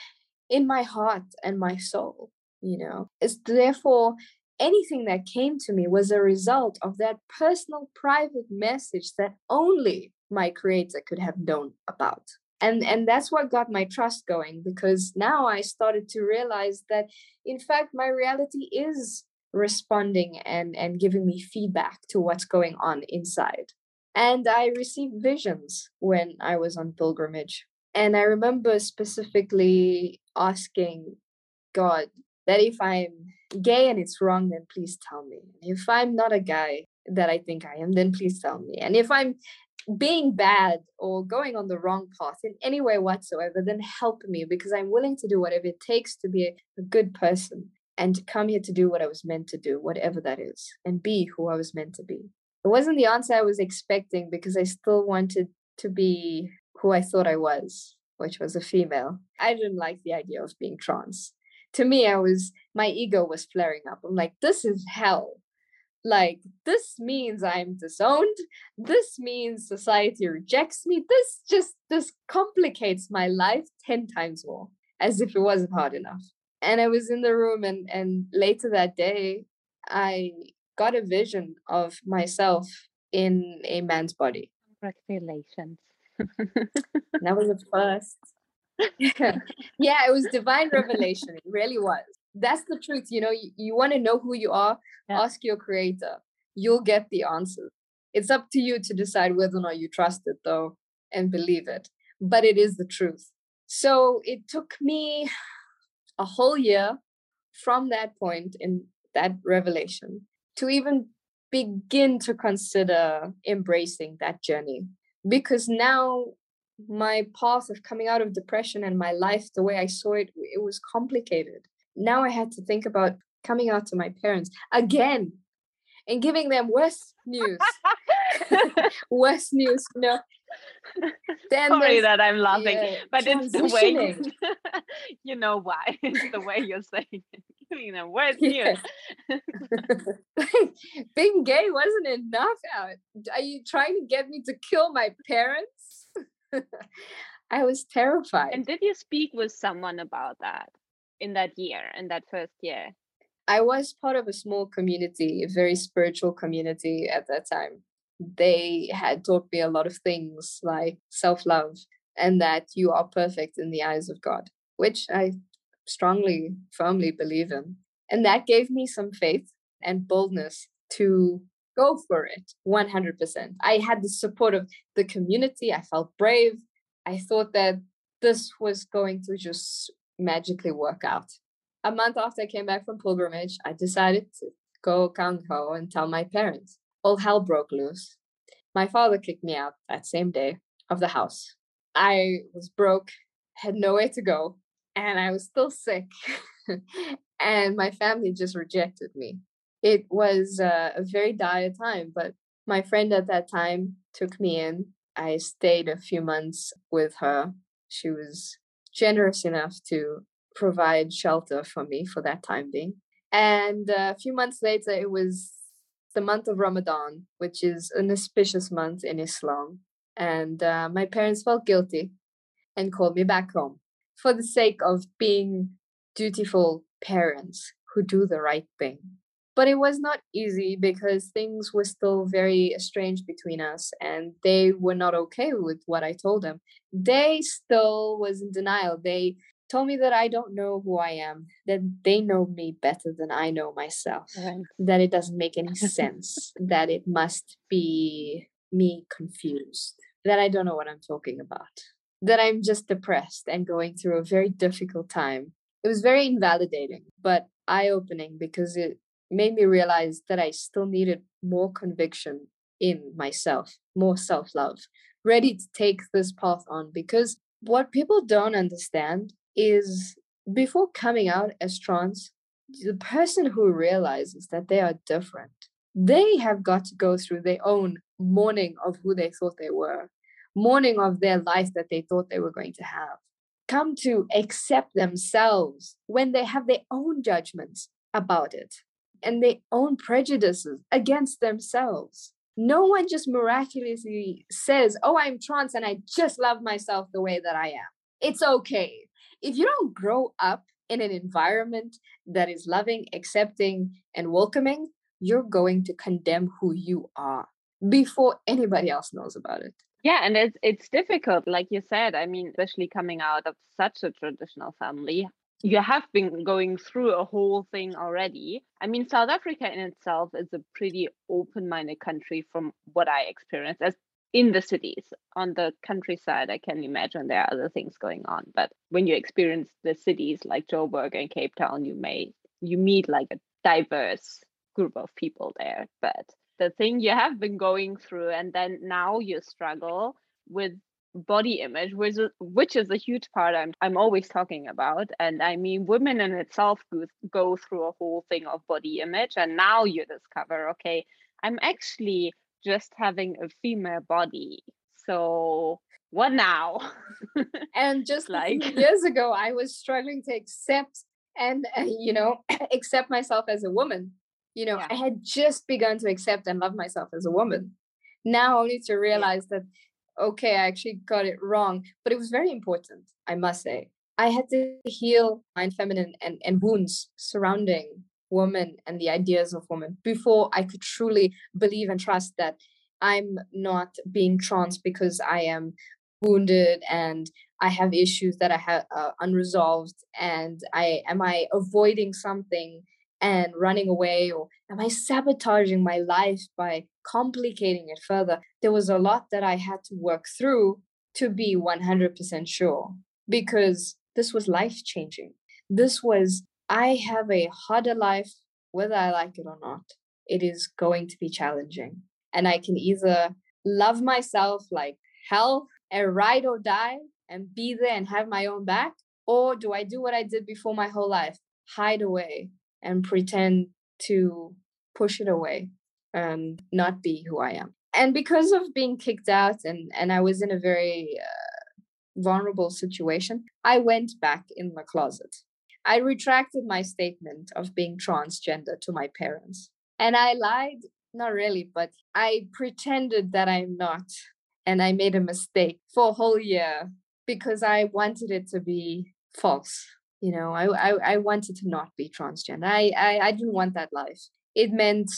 A: in my heart and my soul, you know. It's therefore anything that came to me was a result of that personal private message that only my creator could have known about. And and that's what got my trust going because now i started to realize that in fact my reality is responding and and giving me feedback to what's going on inside. And i received visions when i was on pilgrimage. And i remember specifically asking god that if i'm gay and it's wrong then please tell me if i'm not a guy that i think i am then please tell me and if i'm being bad or going on the wrong path in any way whatsoever, then help me because I'm willing to do whatever it takes to be a, good person and to come here to do what I was meant to do, whatever that is, and be who I was meant to be. It wasn't the answer I was expecting because I still wanted to be who I thought I was, which was a female. I didn't like the idea of being trans. To me, I was my ego was flaring up. I'm like, this is hell. Like this means i'm disowned. This means society rejects me. This just this complicates my life 10 times more as if it wasn't hard enough. And i was in the room and and later that day i got a vision of myself in a man's body.
C: Congratulations. *laughs*
A: That was a first *laughs* yeah it was divine revelation it really was. That's the truth you know you, you want to know who you are yeah. ask your creator you'll get the answers it's up to you to decide whether or not you trust it though and believe it but it is the truth. So it took me a whole year from that point in that revelation to even begin to consider embracing that journey because now my path of coming out of depression and my life the way i saw it it was complicated now I had to think about coming out to my parents again and giving them worse news. *laughs* worse news, you know.
C: Then Sorry that I'm laughing, yeah, but it's the way *laughs* you know why. It's the way you're saying it. Giving them worse *laughs* yeah. news.
A: Being gay wasn't enough. Uh, are you trying to get me to kill my parents? I was terrified.
C: And did you speak with someone about that? in that year, in that first year?
A: I was part of a small community, a very spiritual community at that time. They had taught me a lot of things like self love and that you are perfect in the eyes of God, which I strongly, firmly believe in. And that gave me some faith and boldness to go for it 100%. I had the support of the community. I felt brave. I thought that this was going to just magically work out. A month after I came back from pilgrimage, I decided to go gung ho and tell my parents. All hell broke loose. My father kicked me out that same day of the house. I was broke, had nowhere to go, and I was still sick. *laughs* and my family just rejected me. It was uh, a very dire time, but my friend at that time took me in. I stayed a few months with her. She was generous enough to provide shelter for me for that time being. And uh, a few months later, it was the month of Ramadan, which is an auspicious month in Islam. And uh, my parents felt guilty and called me back home for the sake of being dutiful parents who do the right thing. But it was not easy because things were still very estranged between us and they were not okay with what I told them. They still was in denial. They told me that I don't know who I am, that they know me better than I know myself, right. that it doesn't make any *laughs* sense, that it must be me confused, that I don't know what I'm talking about, that I'm just depressed and going through a very difficult time. It was very invalidating, but eye opening because it made me realize that I still needed more conviction in myself, more self love, ready to take this path on. Because what people don't understand is before coming out as trans, the person who realizes that they are different, they have got to go through their own mourning of who they thought they were, mourning of their life that they thought they were going to have. Come to accept themselves when they have their own judgments about it and their own prejudices against themselves. no one just miraculously says, Oh, I'm trans and I just love myself the way that I am. It's okay. If you don't grow up in an environment that is loving, accepting, and welcoming, you're going to condemn who you are before anybody else knows about it.
C: Yeah, and it's it's difficult, like you said. I mean, especially coming out of such a traditional family, you have been going through a whole thing already. I mean, South Africa in itself is a pretty open-minded country from what I experienced as in the cities. On the countryside, I can imagine there are other things going on. But when you experience the cities like Joburg and Cape Town, you may you meet like a diverse group of people there. But the thing you have been going through and then now you struggle with body image which is, which is a huge part I'm, I'm always talking about. And i mean women in itself go, go through a whole thing of body image. And now you discover okay i'm actually just having a female body. So what now? *laughs*
A: And just like *laughs* years ago i was struggling to accept and uh, you know *clears throat* accept myself as a woman. You know yeah. i had just begun to accept and love myself as a woman. Now only to realize yeah. that okay i actually got it wrong but it was very important i must say. I had to heal my feminine and, and wounds surrounding women and the ideas of women before i could truly believe and trust that i'm not being trans because i am wounded and i have issues that i have uh, unresolved and i am i avoiding something and running away or am i sabotaging my life by complicating it further there was a lot that i had to work through to be 100% sure because this was life changing this was i have a harder life whether i like it or not it is going to be challenging. And i can either love myself like hell and ride or die and be there and have my own back or do i do what i did before my whole life hide away and pretend to push it away and not be who I am. And because of being kicked out and, and I was in a very uh, vulnerable situation, I went back in the closet. I retracted my statement of being transgender to my parents. And I lied, not really, but I pretended that I'm not. And I made a mistake for a whole year because I wanted it to be false you know I, I i wanted to not be transgender I, I i didn't want that life it meant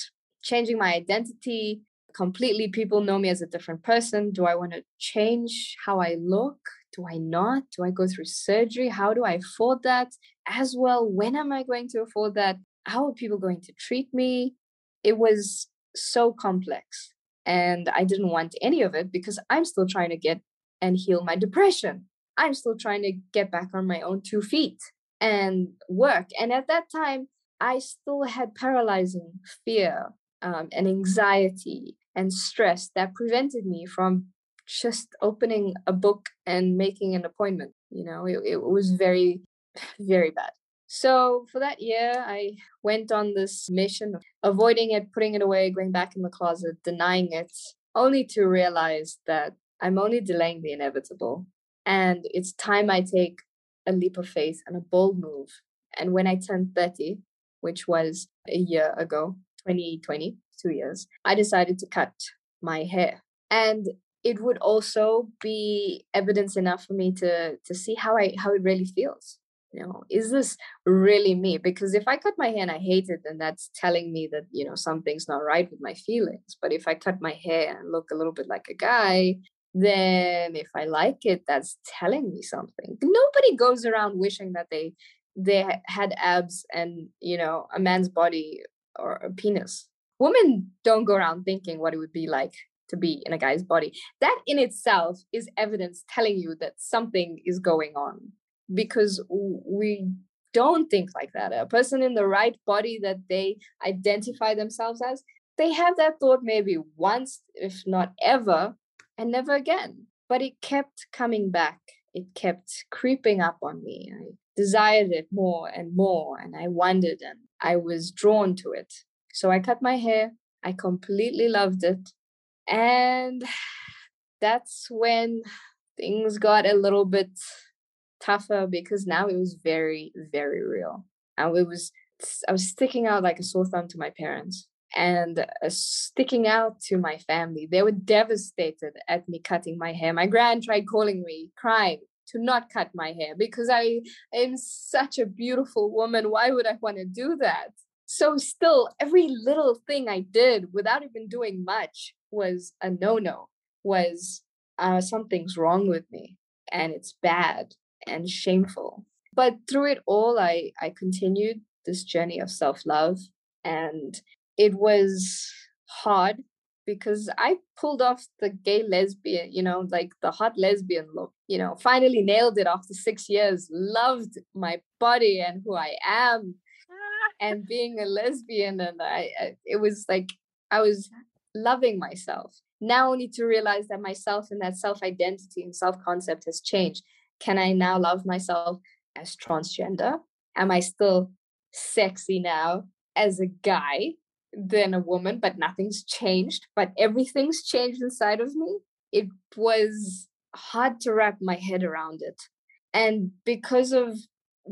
A: changing my identity. Completely people know me as a different person. Do i want to change how i look? Do i not? Do i go through surgery? How do i afford that? As well when am i going to afford that? How are people going to treat me? It was so complex and i didn't want any of it because i'm still trying to get and heal my depression. I'm still trying to get back on my own two feet and work. And at that time, I still had paralyzing fear um, and anxiety and stress that prevented me from just opening a book and making an appointment. You know, it, it was very, *sighs* very bad. So for that year, I went on this mission of avoiding it, putting it away, going back in the closet, denying it, only to realize that I'm only delaying the inevitable. And it's time I take a leap of faith and a bold move. And when I turned 30, which was a year ago, 2020, two years, I decided to cut my hair. And it would also be evidence enough for me to to see how I how it really feels. You know, is this really me? Because if I cut my hair and I hate it, then that's telling me that, you know, something's not right with my feelings. But if I cut my hair and look a little bit like a guy, then if I like it, that's telling me something. Nobody goes around wishing that they they had abs and you know a man's body or a penis. Women don't go around thinking what it would be like to be in a guy's body. That in itself is evidence telling you that something is going on because we don't think like that. A person in the right body that they identify themselves as, they have that thought maybe once, if not ever, and never again. But it kept coming back. It kept creeping up on me. I desired it more and more, and I wondered and I was drawn to it. So I cut my hair. I completely loved it. And *sighs* that's when things got a little bit tougher because now it was very, very real. And it was, I was sticking out like a sore thumb to my parents. and uh, sticking out to my family. They were devastated at me cutting my hair. My grand tried calling me, crying to not cut my hair because I am such a beautiful woman. Why would I want to do that? So, still, every little thing I did without even doing much was a no no, was uh, something's wrong with me and it's bad and shameful. But through it all, I, I continued this journey of self love. And it was hard because I pulled off the gay lesbian, you know, like the hot lesbian look, you know, finally nailed it after six years, loved my body and who I am *laughs* and being a lesbian. And I, I, it was like, I was loving myself. Now only to realize that myself and that self identity and self concept has changed. Can I now love myself as transgender? Am I still sexy now as a guy than a woman, but nothing's changed, but everything's changed inside of me? It was hard to wrap my head around it. And because of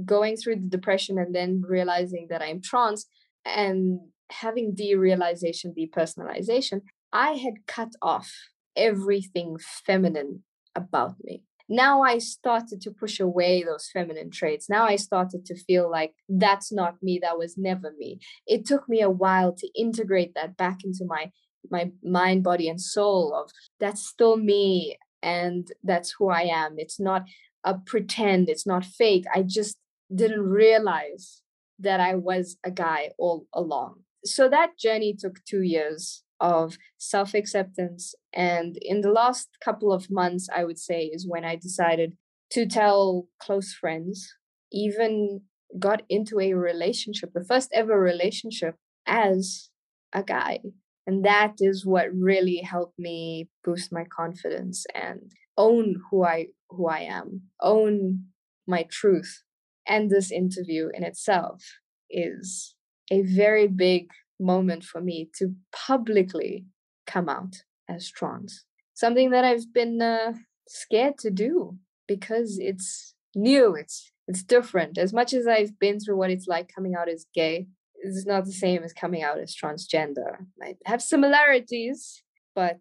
A: going through the depression and then realizing that I'm trans and having derealization, depersonalization, I had cut off everything feminine about me. Now I started to push away those feminine traits. Now I started to feel like that's not me, that was never me. It took me a while to integrate that back into my my mind, body, and soul of that's still me and that's who I am. It's not a pretend, it's not fake. I just didn't realize that I was a guy all along. So that journey took two years of self acceptance. And in the last couple of months, I would say, is when I decided to tell close friends, even got into a relationship, the first ever relationship as a guy. And that is what really helped me boost my confidence and own who I who I am, own my truth. And this interview in itself is a very big moment for me to publicly come out as trans. Something that I've been uh, scared to do because it's new, it's it's different. As much as I've been through what it's like coming out as gay, it's not the same as coming out as transgender. I have similarities, but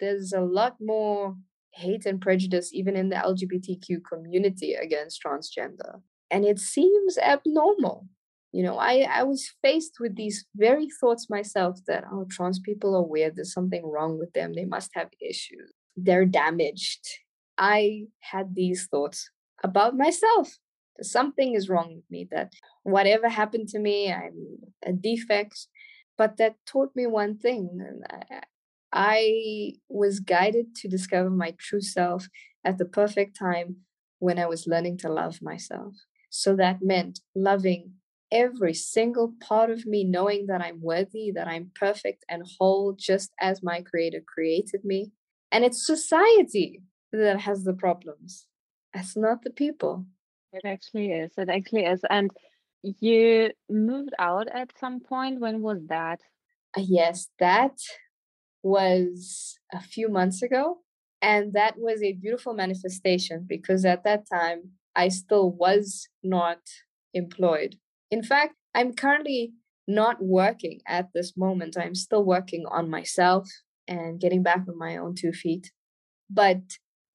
A: there's a lot more hate and prejudice even in the LGBTQ community against transgender. And it seems abnormal you know i i was faced with these very thoughts myself that oh trans people are weird. There's something wrong with them. They must have issues. They're damaged. I had these thoughts about myself. Something is wrong with me that whatever happened to me i'm a defect. But that taught me one thing I, I was guided to discover my true self at the perfect time when i was learning to love myself. So that meant loving every single part of me knowing that I'm worthy, that I'm perfect and whole, just as my creator created me. And it's society that has the problems. It's not the people.
C: It actually is. It actually is. And you moved out at some point. When was that?
A: Uh, yes, that was a few months ago. And that was a beautiful manifestation because at that time I still was not employed. In fact, I'm currently not working at this moment. I'm still working on myself and getting back on my own two feet. But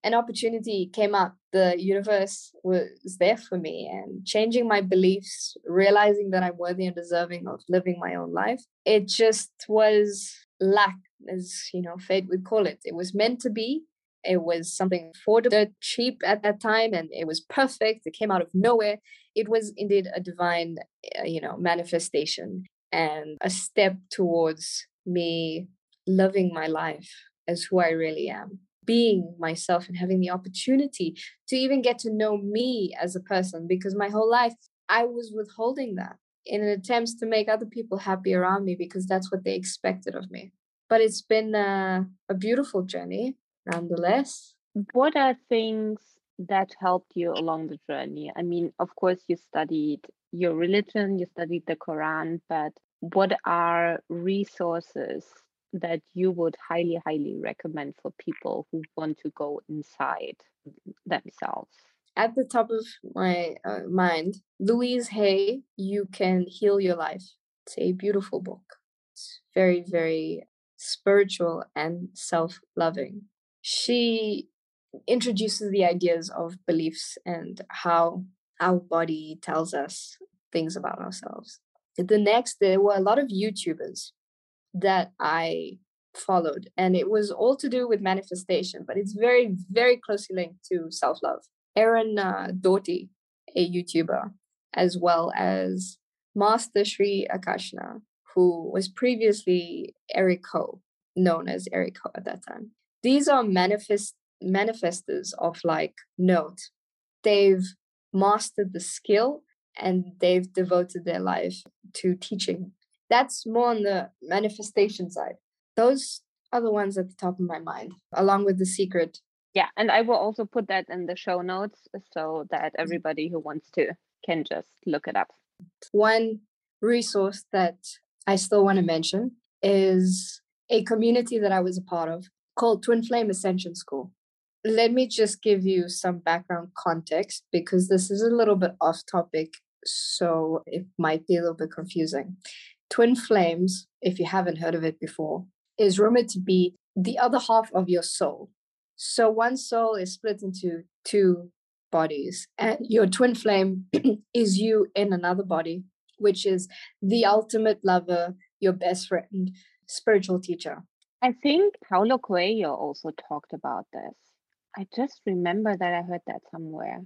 A: an opportunity came up. The universe was there for me and changing my beliefs, realizing that I'm worthy and deserving of living my own life. It just was luck, as you know, fate would call it. It was meant to be. It was something affordable, cheap at that time, and it was perfect. It came out of nowhere it was indeed a divine, uh, you know, manifestation and a step towards me loving my life as who I really am, being myself and having the opportunity to even get to know me as a person because my whole life I was withholding that in an attempt to make other people happy around me because that's what they expected of me. But it's been a, a beautiful journey nonetheless.
C: What are things that helped you along the journey? I mean, of course, you studied your religion, you studied the Quran, but what are resources that you would highly, highly recommend for people who want to go inside themselves?
A: At the top of my uh, mind, Louise Hay, You Can Heal Your Life. It's a beautiful book. It's very, very spiritual and self loving. She introduces the ideas of beliefs and how our body tells us things about ourselves. The next, there were a lot of YouTubers that I followed, and it was all to do with manifestation, but it's very, very closely linked to self love. Aaron uh, Doughty, a YouTuber, as well as Master Sri Akarshana, who was previously Eric Ho, known as Eric Ho at that time. These are manifest manifestors of like note. They've mastered the skill and they've devoted their life to teaching. That's more on the manifestation side. Those are the ones at the top of my mind, along with the secret.
C: Yeah, and I will also put that in the show notes so that mm. everybody who wants to can just look it up.
A: One resource that I still want to mention is a community that I was a part of called Twin Flame Ascension School. Let me just give you some background context because this is a little bit off topic, so it might be a little bit confusing. Twin flames, if you haven't heard of it before, is rumored to be the other half of your soul. So one soul is split into two bodies, and your twin flame *clears throat* is you in another body, which is the ultimate lover, your best friend, spiritual teacher.
C: I think Paulo Coelho also talked about this. I just remember that I heard that somewhere.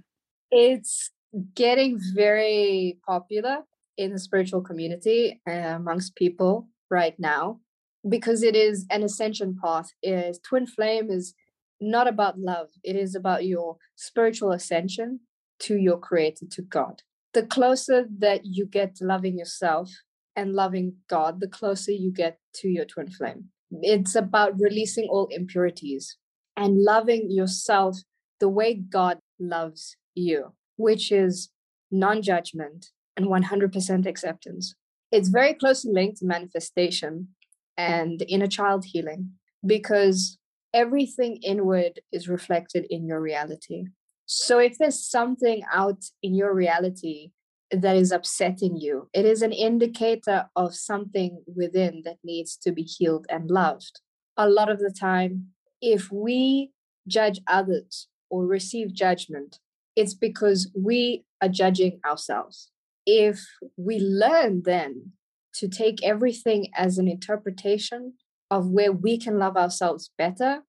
A: It's getting very popular in the spiritual community amongst people right now because it is an ascension path is twin flame is not about love it is about your spiritual ascension to your creator to god the closer that you get to loving yourself and loving god the closer you get to your twin flame it's about releasing all impurities and loving yourself the way god loves you which is non-judgment and 100% acceptance. It's very closely linked to manifestation and inner child healing because everything inward is reflected in your reality. So if there's something out in your reality that is upsetting you, it is an indicator of something within that needs to be healed and loved. A lot of the time, if we judge others or receive judgment, it's because we are judging ourselves if we learn then to take everything as an interpretation of where we can love ourselves better,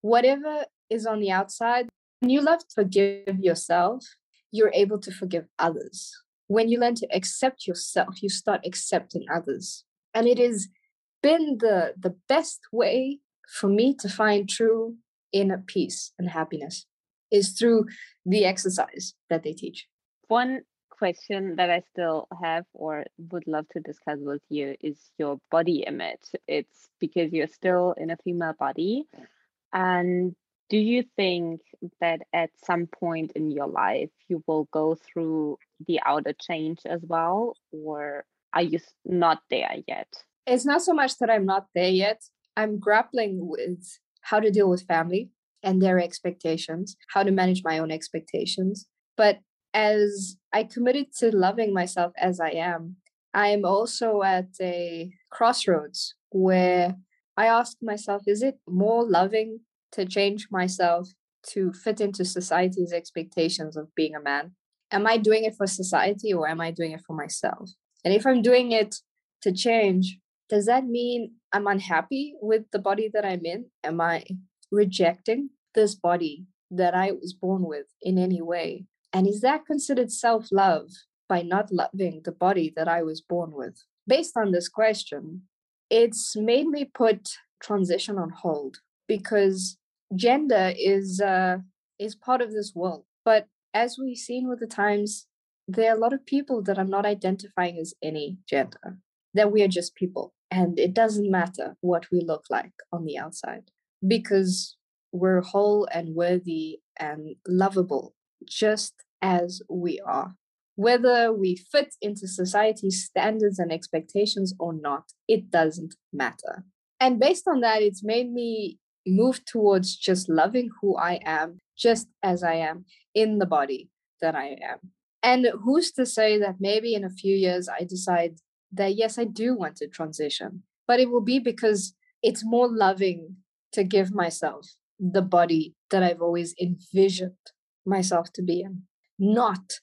A: whatever is on the outside, when you love to forgive yourself, you're able to forgive others. When you learn to accept yourself, you start accepting others. And it has been the, the best way for me to find true inner peace and happiness is through the exercise that they teach.
C: One question that I still have or would love to discuss with you is your body image. It's because you're still in a female body. And do you think that at some point in your life you will go through the outer change as well? Or are you not there yet?
A: It's not so much that I'm not there yet. I'm grappling with how to deal with family and their expectations, how to manage my own expectations. But as I committed to loving myself as I am, I am also at a crossroads where I ask myself, is it more loving to change myself to fit into society's expectations of being a man? Am I doing it for society or am I doing it for myself? And if I'm doing it to change, does that mean I'm unhappy with the body that I'm in? Am I rejecting this body that I was born with in any way? And is that considered self love by not loving the body that I was born with? Based on this question, it's made me put transition on hold because gender is uh, is part of this world. But as we've seen with the times, there are a lot of people that are not identifying as any gender, that we are just people. And it doesn't matter what we look like on the outside because we're whole and worthy and lovable just as we are. Whether we fit into society's standards and expectations or not, it doesn't matter. And based on that, it's made me move towards just loving who I am, just as I am in the body that I am. And who's to say that maybe in a few years I decide that yes, I do want to transition. but it will be because it's more loving to give myself the body that I've always envisioned myself to be in, not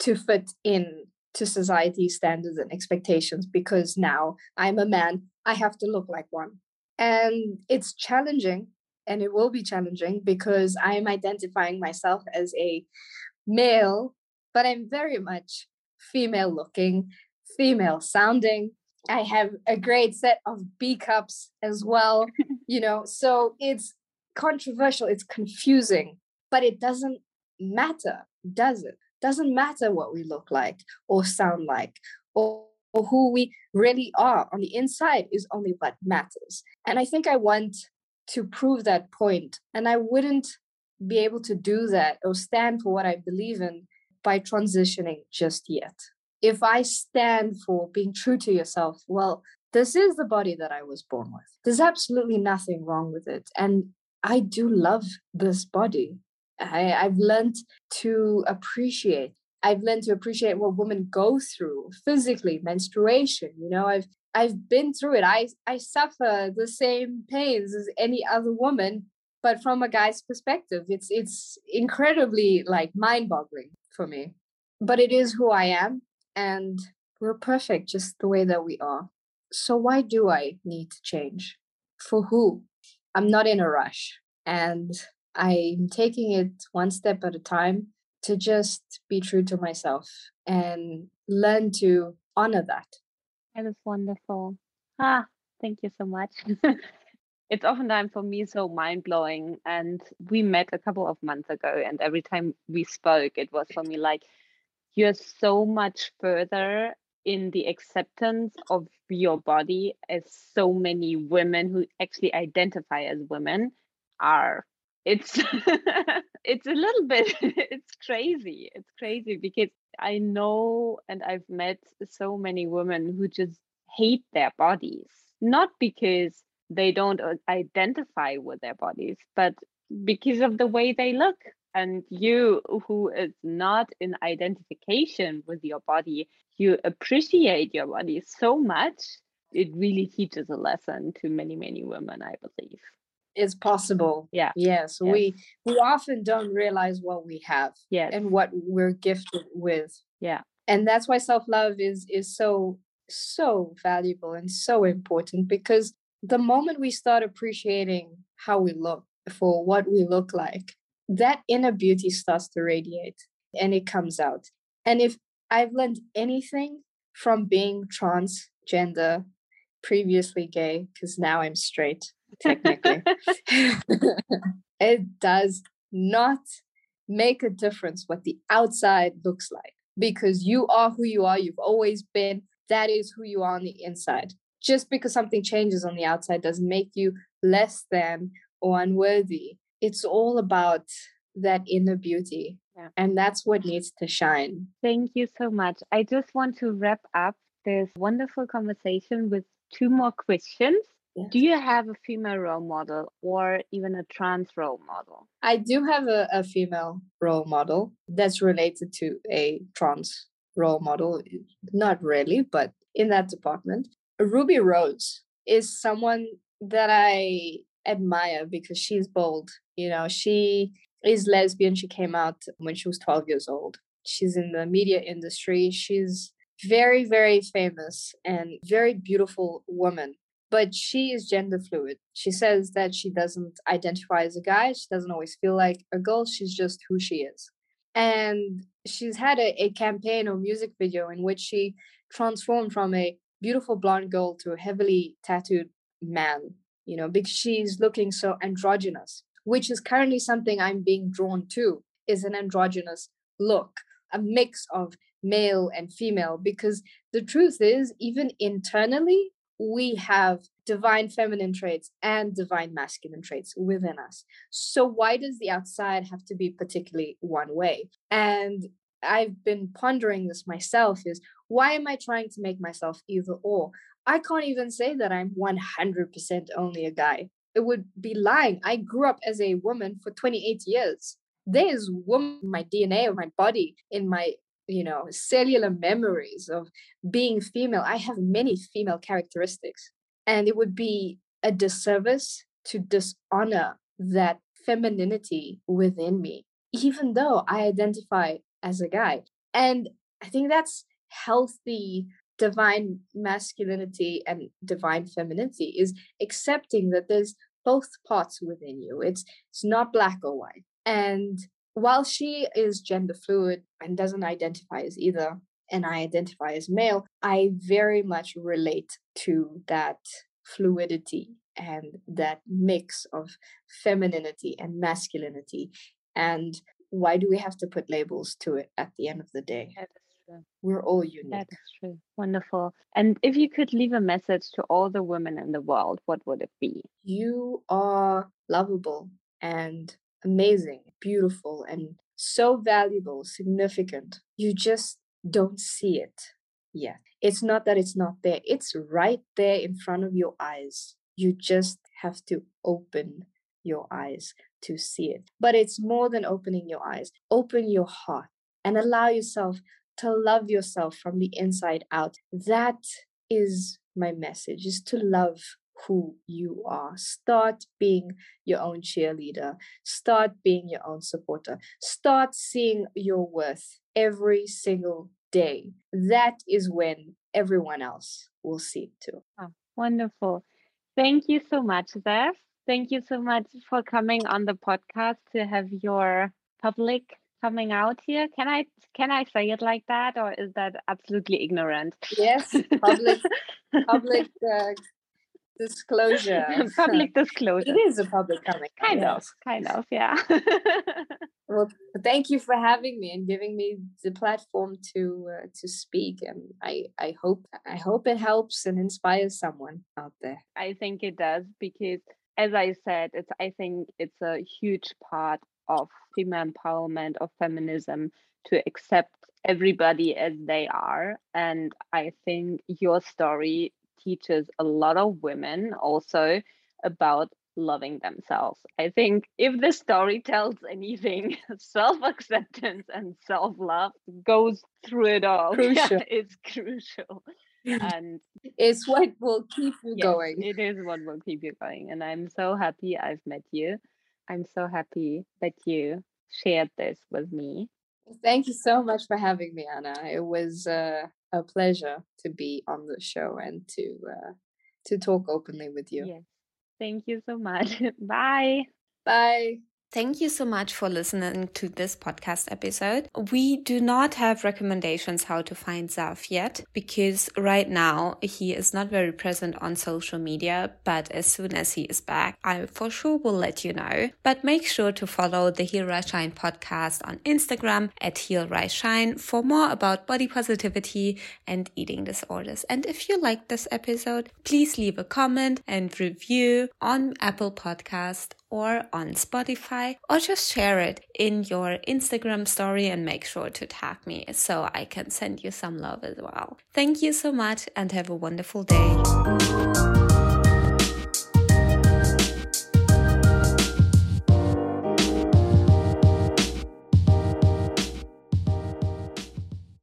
A: to fit in to society's standards and expectations because now I'm a man, I have to look like one. And it's challenging and it will be challenging because I'm identifying myself as a male, but I'm very much female looking, female sounding. I have a great set of B cups as well, *laughs* you know, so it's controversial, it's confusing, but it doesn't matter, does it? Doesn't matter what we look like or sound like or, or who we really are on the inside is only what matters. And I think I want to prove that point, and I wouldn't be able to do that or stand for what I believe in by transitioning just yet. If I stand for being true to yourself, well, this is the body that I was born with. There's absolutely nothing wrong with it. And I do love this body. I, I've learned to appreciate. I've learned to appreciate what women go through physically, menstruation. You know, I've I've been through it. I I suffer the same pains as any other woman, but from a guy's perspective, it's it's incredibly like mind-boggling for me. But it is who I am, and we're perfect just the way that we are. So why do I need to change? For who? I'm not in a rush. And I'm taking it one step at a time to just be true to myself and learn to honor that.
C: That is wonderful. Ah, thank you so much. *laughs* it's oftentimes for me so mind blowing. And we met a couple of months ago, and every time we spoke, it was for me like, you're so much further in the acceptance of your body as so many women who actually identify as women are it's *laughs* it's a little bit *laughs* it's crazy it's crazy because i know and i've met so many women who just hate their bodies not because they don't uh, identify with their bodies but because of the way they look. And you who is not in identification with your body you appreciate your body so much it really teaches a lesson to many many women i believe
A: it's possible.
C: Yeah.
A: Yes, yes. we we often don't realize what we have
C: yes.
A: and what we're gifted with.
C: Yeah.
A: And that's why self-love is is so so valuable and so important because the moment we start appreciating how we look for what we look like that inner beauty starts to radiate and it comes out. And if i've learned anything from being transgender previously gay because now i'm straight technically. *laughs* it does not make a difference what the outside looks like because you are who you are. You've always been. That is who you are on the inside. Just because something changes on the outside doesn't make you less than or unworthy. It's all about that inner beauty. Yeah. And that's what needs to shine.
C: Thank you so much. I just want to wrap up this wonderful conversation with two more questions. Yes. Do you have a female role model or even a trans role model?
A: I do have a, a female role model that's related to a trans role model. Eh, not really, but in that department. Ruby Rose is someone that I admire because she's bold. You know, she is lesbian. She came out when she was 12 years old. She's in the media industry. She's very, very famous and very beautiful woman but she is gender fluid. She says that she doesn't identify as a guy. She doesn't always feel like a girl. She's just who she is. And she's had a, a campaign or music video in which she transformed from a beautiful blonde girl to a heavily tattooed man, you know, because she's looking so androgynous, which is currently something I'm being drawn to, is an androgynous look, a mix of male and female. Because the truth is, even internally, we have divine feminine traits and divine masculine traits within us. So, why does the outside have to be particularly one way? And I've been pondering this myself is why am I trying to make myself either or? I can't even say that I'm 100% only a guy. It would be lying. I grew up as a woman for 28 years. There is woman my DNA or my body, in my you know cellular memories of being female i have many female characteristics And it would be a disservice to dishonor that femininity within me, even though I identify as a guy. And I think that's healthy divine masculinity and divine femininity is accepting that there's both parts within you. It's it's not black or white. And while she is gender fluid and doesn't identify as either, and I identify as male, I very much relate to that fluidity and that mix of femininity and masculinity. And why do we have to put labels to it at the end of the day?
C: That is true.
A: We're all unique.
C: That is true. Wonderful. And if you could leave a message to all the women in the world, what would it be?
A: You are lovable and amazing, beautiful, and so valuable, significant. You just don't see it yet. It's not that it's not there, it's right there in front of your eyes. You just have to open your eyes to see it. But it's more than opening your eyes. Open your heart and allow yourself to love yourself from the inside out. That is my message is to love who you are. Start being your own cheerleader. Start being your own supporter. Start seeing your worth every single day. That is when everyone else will see it too.
C: Oh, wonderful. Thank you so much, Zeph. Thank you so much for coming on the podcast to have your public coming out here. Can I can I say it like that, or is that absolutely ignorant?
A: Yes, public public *laughs* uh, disclosure. *laughs*
C: public disclosure.
A: It is a public coming. out,
C: Kind of, kind of, yeah. *laughs*
A: Well, thank you for having me and giving me the platform to uh, to speak. And I I hope I hope it helps and inspires someone out there.
C: I think it does because, as I said, it's I think it's a huge part of female empowerment of feminism to accept everybody as they are, and I think your story teaches a lot of women also about loving themselves. I think if the story tells anything, *laughs* self acceptance and self love goes through it all. *laughs* Yeah,
A: Crucial.
C: it's crucial. *laughs* And
A: It's what will keep you
C: yes,
A: going.
C: it is what will keep you going. And I'm so happy I've met you. I'm so happy that you shared this with me.
A: Thank you so much for having me, Anna. It was uh, a pleasure to be on the show and to uh, to talk openly with you.
C: Yes. Thank you so much. *laughs* Bye.
A: Bye.
B: Thank you so much for listening to this podcast episode. We do not have recommendations how to find Zaf yet because right now he is not very present on social media, but as soon as he is back, I for sure will let you know. But make sure to follow the Heal Rise Shine podcast on Instagram at Heal Rise Shine for more about body positivity and eating disorders. And if you like this episode, please leave a comment and review on Apple Podcast or on Spotify, or just share it in your Instagram story and make sure to tag me so I can send you some love as well. Thank you so much and have a wonderful day.